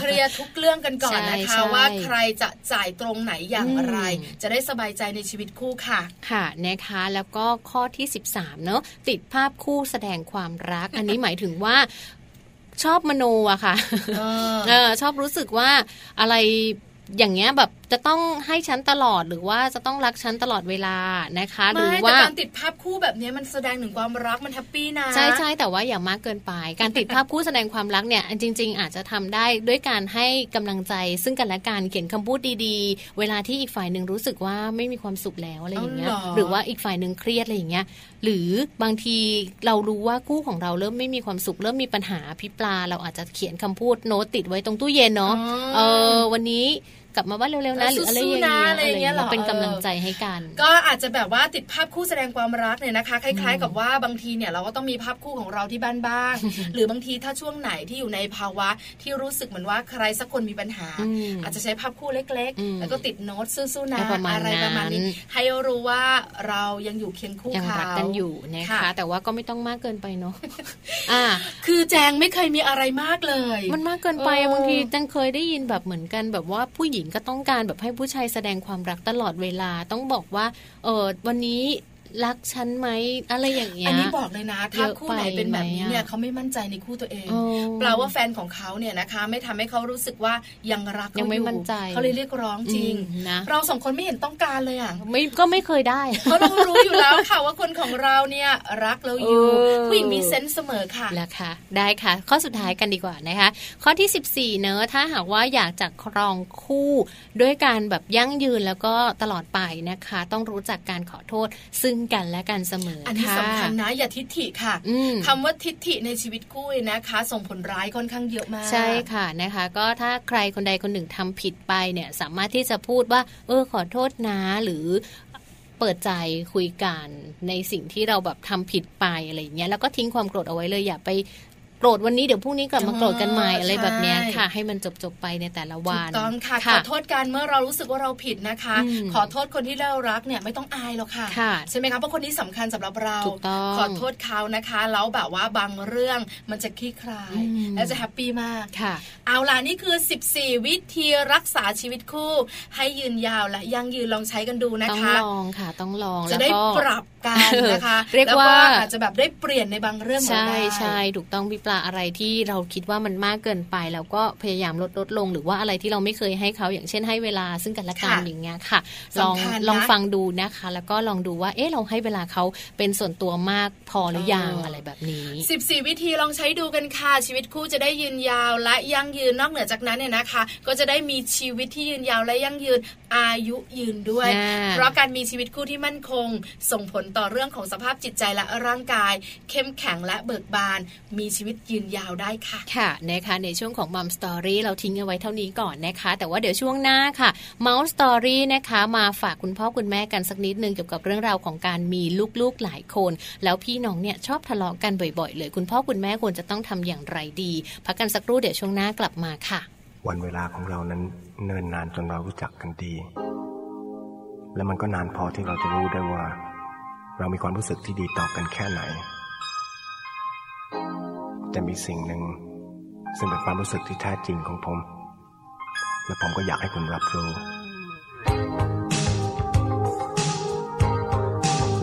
[SPEAKER 3] เคลียร์ทุกเรื่องกันก่อนนะคะว่าใครจะจ่ายตรงไหนอย่างไร จะได้สบายใจในชีวิตคู่ค่ะ
[SPEAKER 2] ค่ะนะคะแล้วก็ข้อที่ 13 เนอะติดภาพคู่แสดงความรัก อันนี้หมายถึงว่าชอบมโนอะค่ะเออชอบรู้สึกว่าอะไรอย่างเงี้ยแบบ จะต้องให้ฉันตลอดหรือว่าจะต้องรักฉันตลอดเวลานะคะ
[SPEAKER 3] หรื
[SPEAKER 2] อ
[SPEAKER 3] ว่าการติดภาพคู่แบบนี้มันแสดงถึงความรักมัน happyนะ
[SPEAKER 2] ใช่ใช่แต่ว่าอย่ามากเกินไป การติดภาพคู่แสดงความรักเนี่ยจริง ๆ อาจจะทำได้ด้วยการให้กำลังใจ ซึ่งกันและกันเขียนคำพูดดีๆ เวลาที่อีกฝ่ายหนึ่งรู้สึกว่าไม่มีความสุขแล้วอะไรอย่างเงี้ยหรือว่าอีกฝ่ายหนึ่งเครียดอะไรอย่างเงี้ยหรือบางทีเรารู้ว่าคู่ของเราเริ่มไม่มีความสุขเริ่มมีปัญหาพี่ปลา เราอาจจะเขียนคำพูดโน้ตติดไว้ตรงตู้เย็นเนาะเออวันนี้ กลับมาบ้านเร็วๆนะหรืออะไรอย่างเงี้ยอะไรอย่างเงี้ยเป็นกำลังใจให้กัน
[SPEAKER 3] ก็อาจจะแบบว่าติดภาพคู่แสดงความรักเนี่ยนะคะ คล้าย ๆ กับว่าบางทีเนี่ยเราก็ต้องมีภาพคู่ของเราที่บ้านบ้าง หรือบางทีถ้าช่วงไหนที่อยู่ในภาวะที่รู้สึกเหมือนว่าใครสักคนมีปัญหา อาจจะใช้ภาพคู่เล็ก ๆ แล้วก็ติดโน้ตสู้ๆนะอะไรประมาณนี้ให้รู้ว่าเรายังอยู่เคียงคู่เขายังรัก
[SPEAKER 2] กันอยู่นะคะแต่ว่าก็ไม่ต้องมากเกินไปเนาะอ่า
[SPEAKER 3] คือแจงไม่เคยมีอะไรมากเลย
[SPEAKER 2] มันมากเกินไปบางทีแจงเคยได้ยินแบบเหมือนกันแบบว่าผู้หญิงก็ต้องการแบบให้ผู้ชายแสดงความรักตลอดเวลาต้องบอกว่าเออวันนี้ รักฉันไหมอะไรอย่างเงี้ยอั
[SPEAKER 3] นนี้บอกเลยนะ ถ้าคู่ไหนเป็นแบบนี้เนี่ยเขาไม่มั่นใจในคู่ตัวเองแปลว่าแฟนของเขาเนี่ยนะคะ ไม่ทำให้เขารู้สึกว่ายังรัก
[SPEAKER 2] ยังไม่มั่นใจ
[SPEAKER 3] เขาเลยเรียกร้องจริงนะเราสองคนไม่เห็นต้องการเลยอะ
[SPEAKER 2] ไม่ก็ไม่เคยได้
[SPEAKER 3] เพราะเรารู้อยู่แล้วค่ะว่าคนของเราเนี่ยรักเราอยู่ผู้หญิงมีเซนส์เสมอค่ะ
[SPEAKER 2] แล้วค่ะ ได้ค่ะ ข้อสุดท้ายกันดีกว่านะคะ ข้อที่ 14 เนอะถ้าหากว่าอยากจะครองคู่ด้วยการแบบยั่งยืนแล้วก็ตลอดไปนะคะ ต้องรู้จักการขอโทษซึ่งกันและกันเสมอ
[SPEAKER 3] อันนี้สำคัญนะอย่าทิฐิค่ะคำว่าทิฐิในชีวิตคู่นะคะ ส่งผลร้ายค่อนข้างเยอะมาก
[SPEAKER 2] ใช่ค่ะนะคะ ก็ถ้าใครคนใดคนหนึ่งทำผิดไปเนี่ยสามารถที่จะพูดว่า เออขอโทษนะหรือเปิดใจคุยกันในสิ่งที่เราแบบทำผิดไปอะไรอย่างเงี้ยแล้วก็ทิ้งความโกรธเอาไว้เลยอย่าไป โกรธวันนี้เดี๋ยวพรุ่งนี้กลับมาโกรธกันใหม่อะไรแบบนี้ค่ะ ให้มันจบจบไปในแต่ละวัน
[SPEAKER 3] ถูกต้องค่ะขอโทษกันเมื่อเรารู้สึกว่าเราผิดนะคะ ขอโทษคนที่เรารักเนี่ยไม่ต้องอายหรอกค่ะใช่ไหมคะเพราะคนนี้สำคัญสำหรับเราขอโทษเขานะคะแล้วแบบว่าบางเรื่องมันจะคลี่คลาย และจะแฮปปี้มาก
[SPEAKER 2] ค่ะ
[SPEAKER 3] เอาล่ะนี่คือ 14 วิธีรักษาชีวิตคู่ ให้ยืนยาวและยั่งยืนลองใช้กันดูนะคะ
[SPEAKER 2] ต้องลองค่ะ ต้องลอง
[SPEAKER 3] จะได้ปรับ กันนะคะ
[SPEAKER 2] เรียกว่า
[SPEAKER 3] อาจจะแบบได้เปลี่ยนในบางเรื่อง
[SPEAKER 2] ใช่ใช่ถูกต้องพี่ปลาอะไรที่เราคิดว่ามันมากเกินไปแล้วก็พยายามลดลดลง หรือว่าอะไรที่เราไม่เคยให้เขาอย่างเช่นให้เวลาซึ่งกันและกันอย่างเงี้ยค่ะ ลองลองฟังดูนะคะ แล้วก็ลองดูว่าเอ๊ะเราให้เวลาเขาเป็นส่วนตัวมากพอหรือยังอะไรแบบนี้
[SPEAKER 3] 14 วิธีลองใช้ดูกันค่ะชีวิตคู่จะได้ยืนยาวและยั่งยืนนอกเหนือจากนั้นเนี่ยนะคะ ก็จะได้มีชีวิตที่ยืนยาวและยั่งยืนอายุยืนด้วย เพราะการมีชีวิตคู่ที่มั่นคงส่งผลต่อเรื่องของสภาพจิตใจและร่างกาย เข้มแข็งและเบิกบาน มีชีวิตยืนยาวได้ค่ะ
[SPEAKER 2] ค่ะนะคะในช่วงของ Mum Story เราทิ้งเอาไว้เท่านี้ก่อนนะคะ แต่ว่าเดี๋ยวช่วงหน้าค่ะ Mouse Story นะคะมาฝากคุณพ่อคุณแม่กันสักนิดนึงเกี่ยวกับเรื่องราวของการมีลูกๆหลายคน แล้วพี่น้องเนี่ยชอบทะเลาะกันบ่อยๆ เลย คุณพ่อคุณแม่ควรจะต้องทำอย่างไรดีพักกันสักครู่เดี๋ยวช่วงหน้ากลับมาค่ะ
[SPEAKER 5] วันเวลาของเรานั้นเนิ่นนานจนเรารู้จักกันดี และมันก็นานพอที่เราจะรู้ได้ว่า เรามีความรู้สึกที่ดีต่อกันแค่ไหน แต่มีสิ่งหนึ่ง ซึ่งเป็นความรู้สึกที่แท้จริงของผม และผมก็อยากให้คุณรับรู้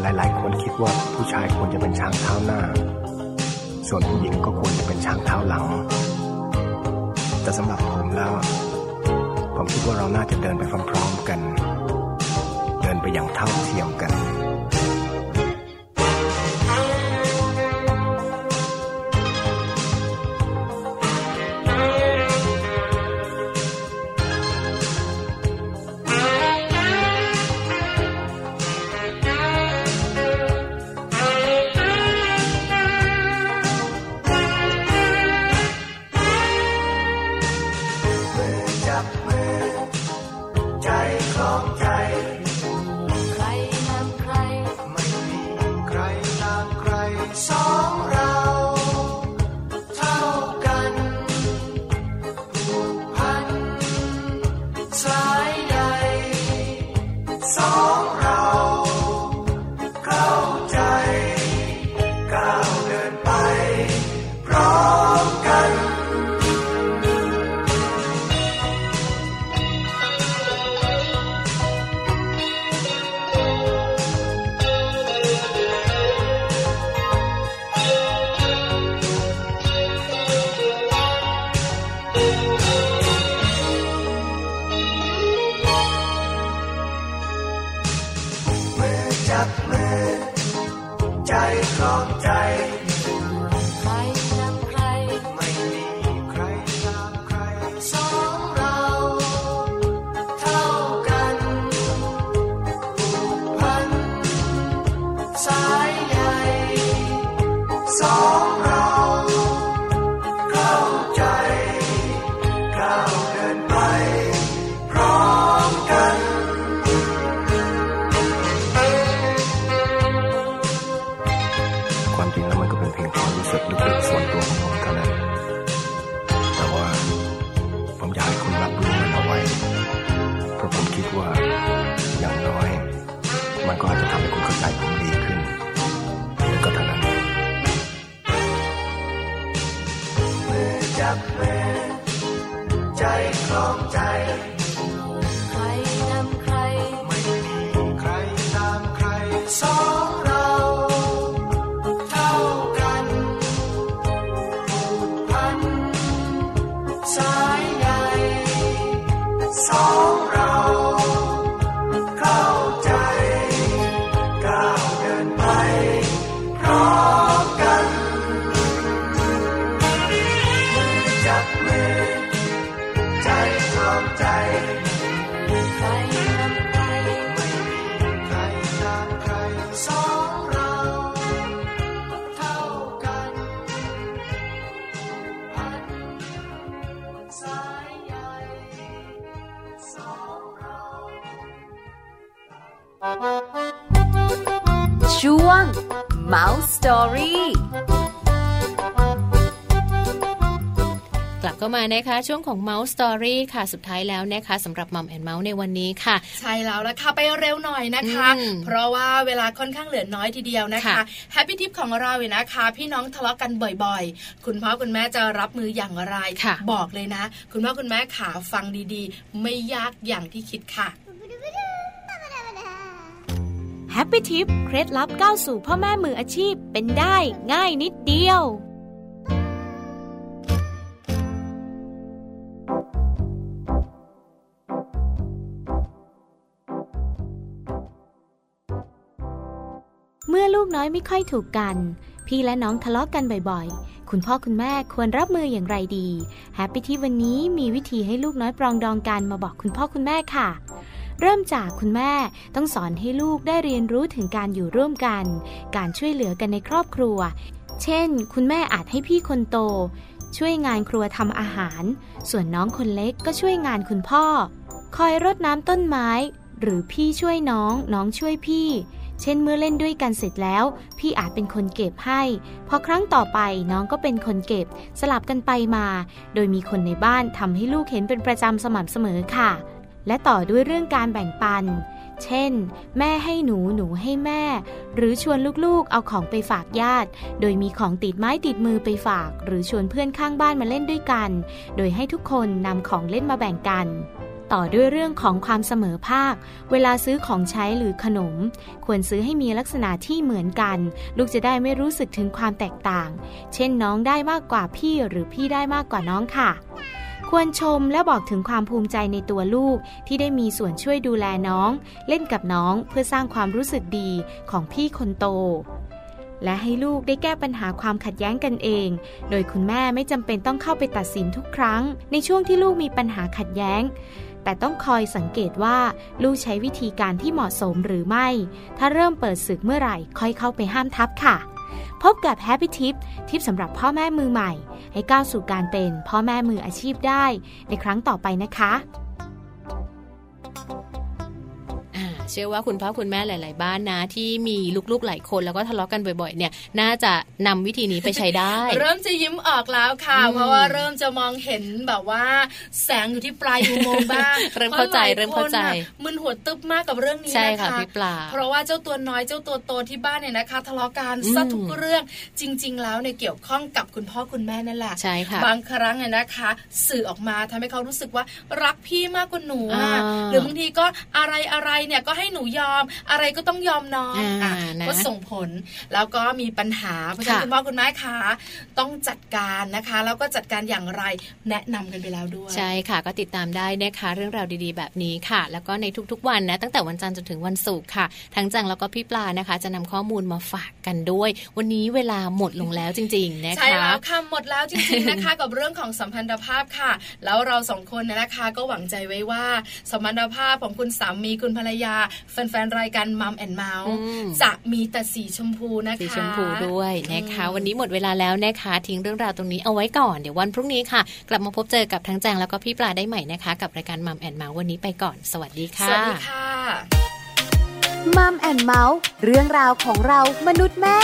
[SPEAKER 5] หลายๆ คนคิดว่าผู้ชายควรจะเป็นช้างเท้าหน้า ส่วนผู้หญิงก็ควรจะเป็นช้างเท้าหลัง แต่สำหรับผมแล้ว ผมคิดว่าเราน่าจะเดินไปพร้อมๆกัน เดินไปอย่างเท่าเทียมกันา
[SPEAKER 2] นะคะ ช่วงของ Mouse Story ค่ะสุดท้ายแล้วนะคะสำหรับ Mum and Mouse ในวันนี้ค่ะ
[SPEAKER 3] ใช่แล้วละค่ะไปเร็วหน่อยนะคะ เพราะว่าเวลาค่อนข้างเหลือน้อยทีเดียวนะคะ Happy Tip ของเราเนี่ยนะคะ พี่น้องทะเลาะกันบ่อยๆ คุณพ่อคุณแม่จะรับมืออย่างไร บอกเลยนะ คุณพ่อคุณแม่ขาฟังดีๆ ไม่ยากอย่างที่คิดค่ะ
[SPEAKER 6] Happy Tip เคล็ดลับก้าวสู่พ่อแม่มืออาชีพเป็นได้ง่ายนิดเดียว มื่อลูกน้อยไม่ค่อยถูกกัน พี่และน้องทะเลาะกกันบ่อยๆ คุณพ่อคุณแม่ควรรับมืออย่างไรดีแฮปปี้ที่วันนี้มีวิธีให้ลูกน้อยปรองดองกันมาบอกคุณพ่อคุณแม่ค่ะ เริ่มจากคุณแม่ต้องสอนให้ลูกได้เรียนรู้ถึงการอยู่ร่วมกัน การช่วยเหลือกันในครอบครัว เช่น คุณแม่อาจให้พี่คนโต ช่วยงานครัวทำอาหาร ส่วนน้องคนเล็กก็ช่วยงานคุณพ่อ คอยรดน้ำต้นไม้ หรือพี่ช่วยน้องน้องช่วยพี่ เช่นเมื่อเล่นด้วยกันเสร็จแล้ว พี่อาจเป็นคนเก็บให้ พอครั้งต่อไปน้องก็เป็นคนเก็บ สลับกันไปมา โดยมีคนในบ้านทำให้ลูกเห็นเป็นประจำสม่ำเสมอค่ะ และต่อด้วยเรื่องการแบ่งปัน เช่น แม่ให้หนูหนูให้แม่ หรือชวนลูกๆ เอาของไปฝากญาติ โดยมีของติดไม้ติดมือไปฝาก หรือชวนเพื่อนข้างบ้านมาเล่นด้วยกัน โดยให้ทุกคนนำของเล่นมาแบ่งกัน ต่อด้วยเรื่องของความเสมอภาค เวลาซื้อของใช้หรือขนม ควรซื้อให้มีลักษณะที่เหมือนกัน ลูกจะได้ไม่รู้สึกถึงความแตกต่าง เช่นน้องได้มากกว่าพี่หรือพี่ได้มากกว่าน้องค่ะควรชมและบอกถึงความภูมิใจในตัวลูกที่ได้มีส่วนช่วยดูแลน้อง เล่นกับน้องเพื่อสร้างความรู้สึกดีของพี่คนโต และให้ลูกได้แก้ปัญหาความขัดแย้งกันเอง โดยคุณแม่ไม่จำเป็นต้องเข้าไปตัดสินทุกครั้ง ในช่วงที่ลูกมีปัญหาขัดแย้ง แต่ต้องคอยสังเกตว่าลูกใช้วิธีการที่เหมาะสมหรือไม่ ถ้าเริ่มเปิดศึกเมื่อไหร่ ค่อยเข้าไปห้ามทับค่ะ พบกับ Happy Tip ทิปสำหรับพ่อแม่มือใหม่ ให้ก้าวสู่การเป็นพ่อแม่มืออาชีพได้ในครั้งต่อไปนะคะ
[SPEAKER 2] เชื่อว่าคุณพ่อคุณแม่หลาย ๆ บ้านนะ ที่มีลูกๆหลายคนแล้วก็ทะเลาะกันบ่อย ๆ เนี่ย น่าจะนำวิธีนี้ไปใช้ได้
[SPEAKER 3] เริ่มจะยิ้มออกแล้วค่ะ เพราะว่าเริ่มจะมองเห็นแบบว่า แสงอยู่ที่ปลายอุโมงค์บ้าง
[SPEAKER 2] เริ่มเข้าใจเริ่มเข้าใจ
[SPEAKER 3] มึนหัวตึ๊บมากกับเรื่องนี้นะคะ
[SPEAKER 2] พี่ปลา
[SPEAKER 3] เพราะว่าเจ้าตัวน้อยเจ้าตัวโตที่บ้านเนี่ยนะคะ ทะเลาะกันซะทุกเรื่องจริง ๆ แล้วเนี่ยเกี่ยวข้องกับคุณพ่อคุณแม่นั่นแหละ
[SPEAKER 2] ใช่ค่ะ
[SPEAKER 3] บางครั้งเนี่ยนะคะ สื่อออกมาทำให้เขารู้สึกว่ารักพี่มากกว่าหนูหรือบางทีก็อะไรอะไรเนี่ยก็ให้หนูยอม อะไรก็ต้องยอมน้องก็ส่งผล แล้วก็มีปัญหาเพราะฉะนั้นคุณพ่อคุณแม่คะต้องจัดการนะคะ แล้วก็จัดการอย่างไรแนะนำกันไปแล้วด้วย
[SPEAKER 2] ใช่ค่ะ ก็ติดตามได้นะคะ เรื่องราวดีๆ แบบนี้ค่ะ แล้วก็ในทุกๆวันนะ ตั้งแต่วันจันทร์จนถึงวันศุกร์ค่ะ ทั้งจังแล้วก็พี่ปลานะคะ จะนำข้อมูลมาฝากกันด้วย วันนี้เวลาหมดลงแล้วจริง ๆ นะคะใช่
[SPEAKER 3] แล้วค่ะหมดแล้วจริงๆนะคะ กับเรื่องของสัมพันธภาพค่ะ แล้วเราสองคนนะคะ ก็หวังใจไว้ว่า สัมพันธภาพของคุณสามีคุณภรรยาแฟนๆรายการมัมแอนเมาส์จะมีแต่สีชมพูนะคะ
[SPEAKER 2] สีชมพูด้วยนะคะ วันนี้หมดเวลาแล้วนะคะ ทิ้งเรื่องราวตรงนี้เอาไว้ก่อนเดี๋ยววันพรุ่งนี้ค่ะ กลับมาพบเจอกับทั้งแจงแล้วก็พี่ปลาได้ใหม่นะคะ กับรายการมัมแอนเมาส์วันนี้ไปก่อน สวัสดีค่ะ
[SPEAKER 3] สวัสดีค่ะ
[SPEAKER 7] มัมแอนเมาส์เรื่องราวของเรามนุษย์แม่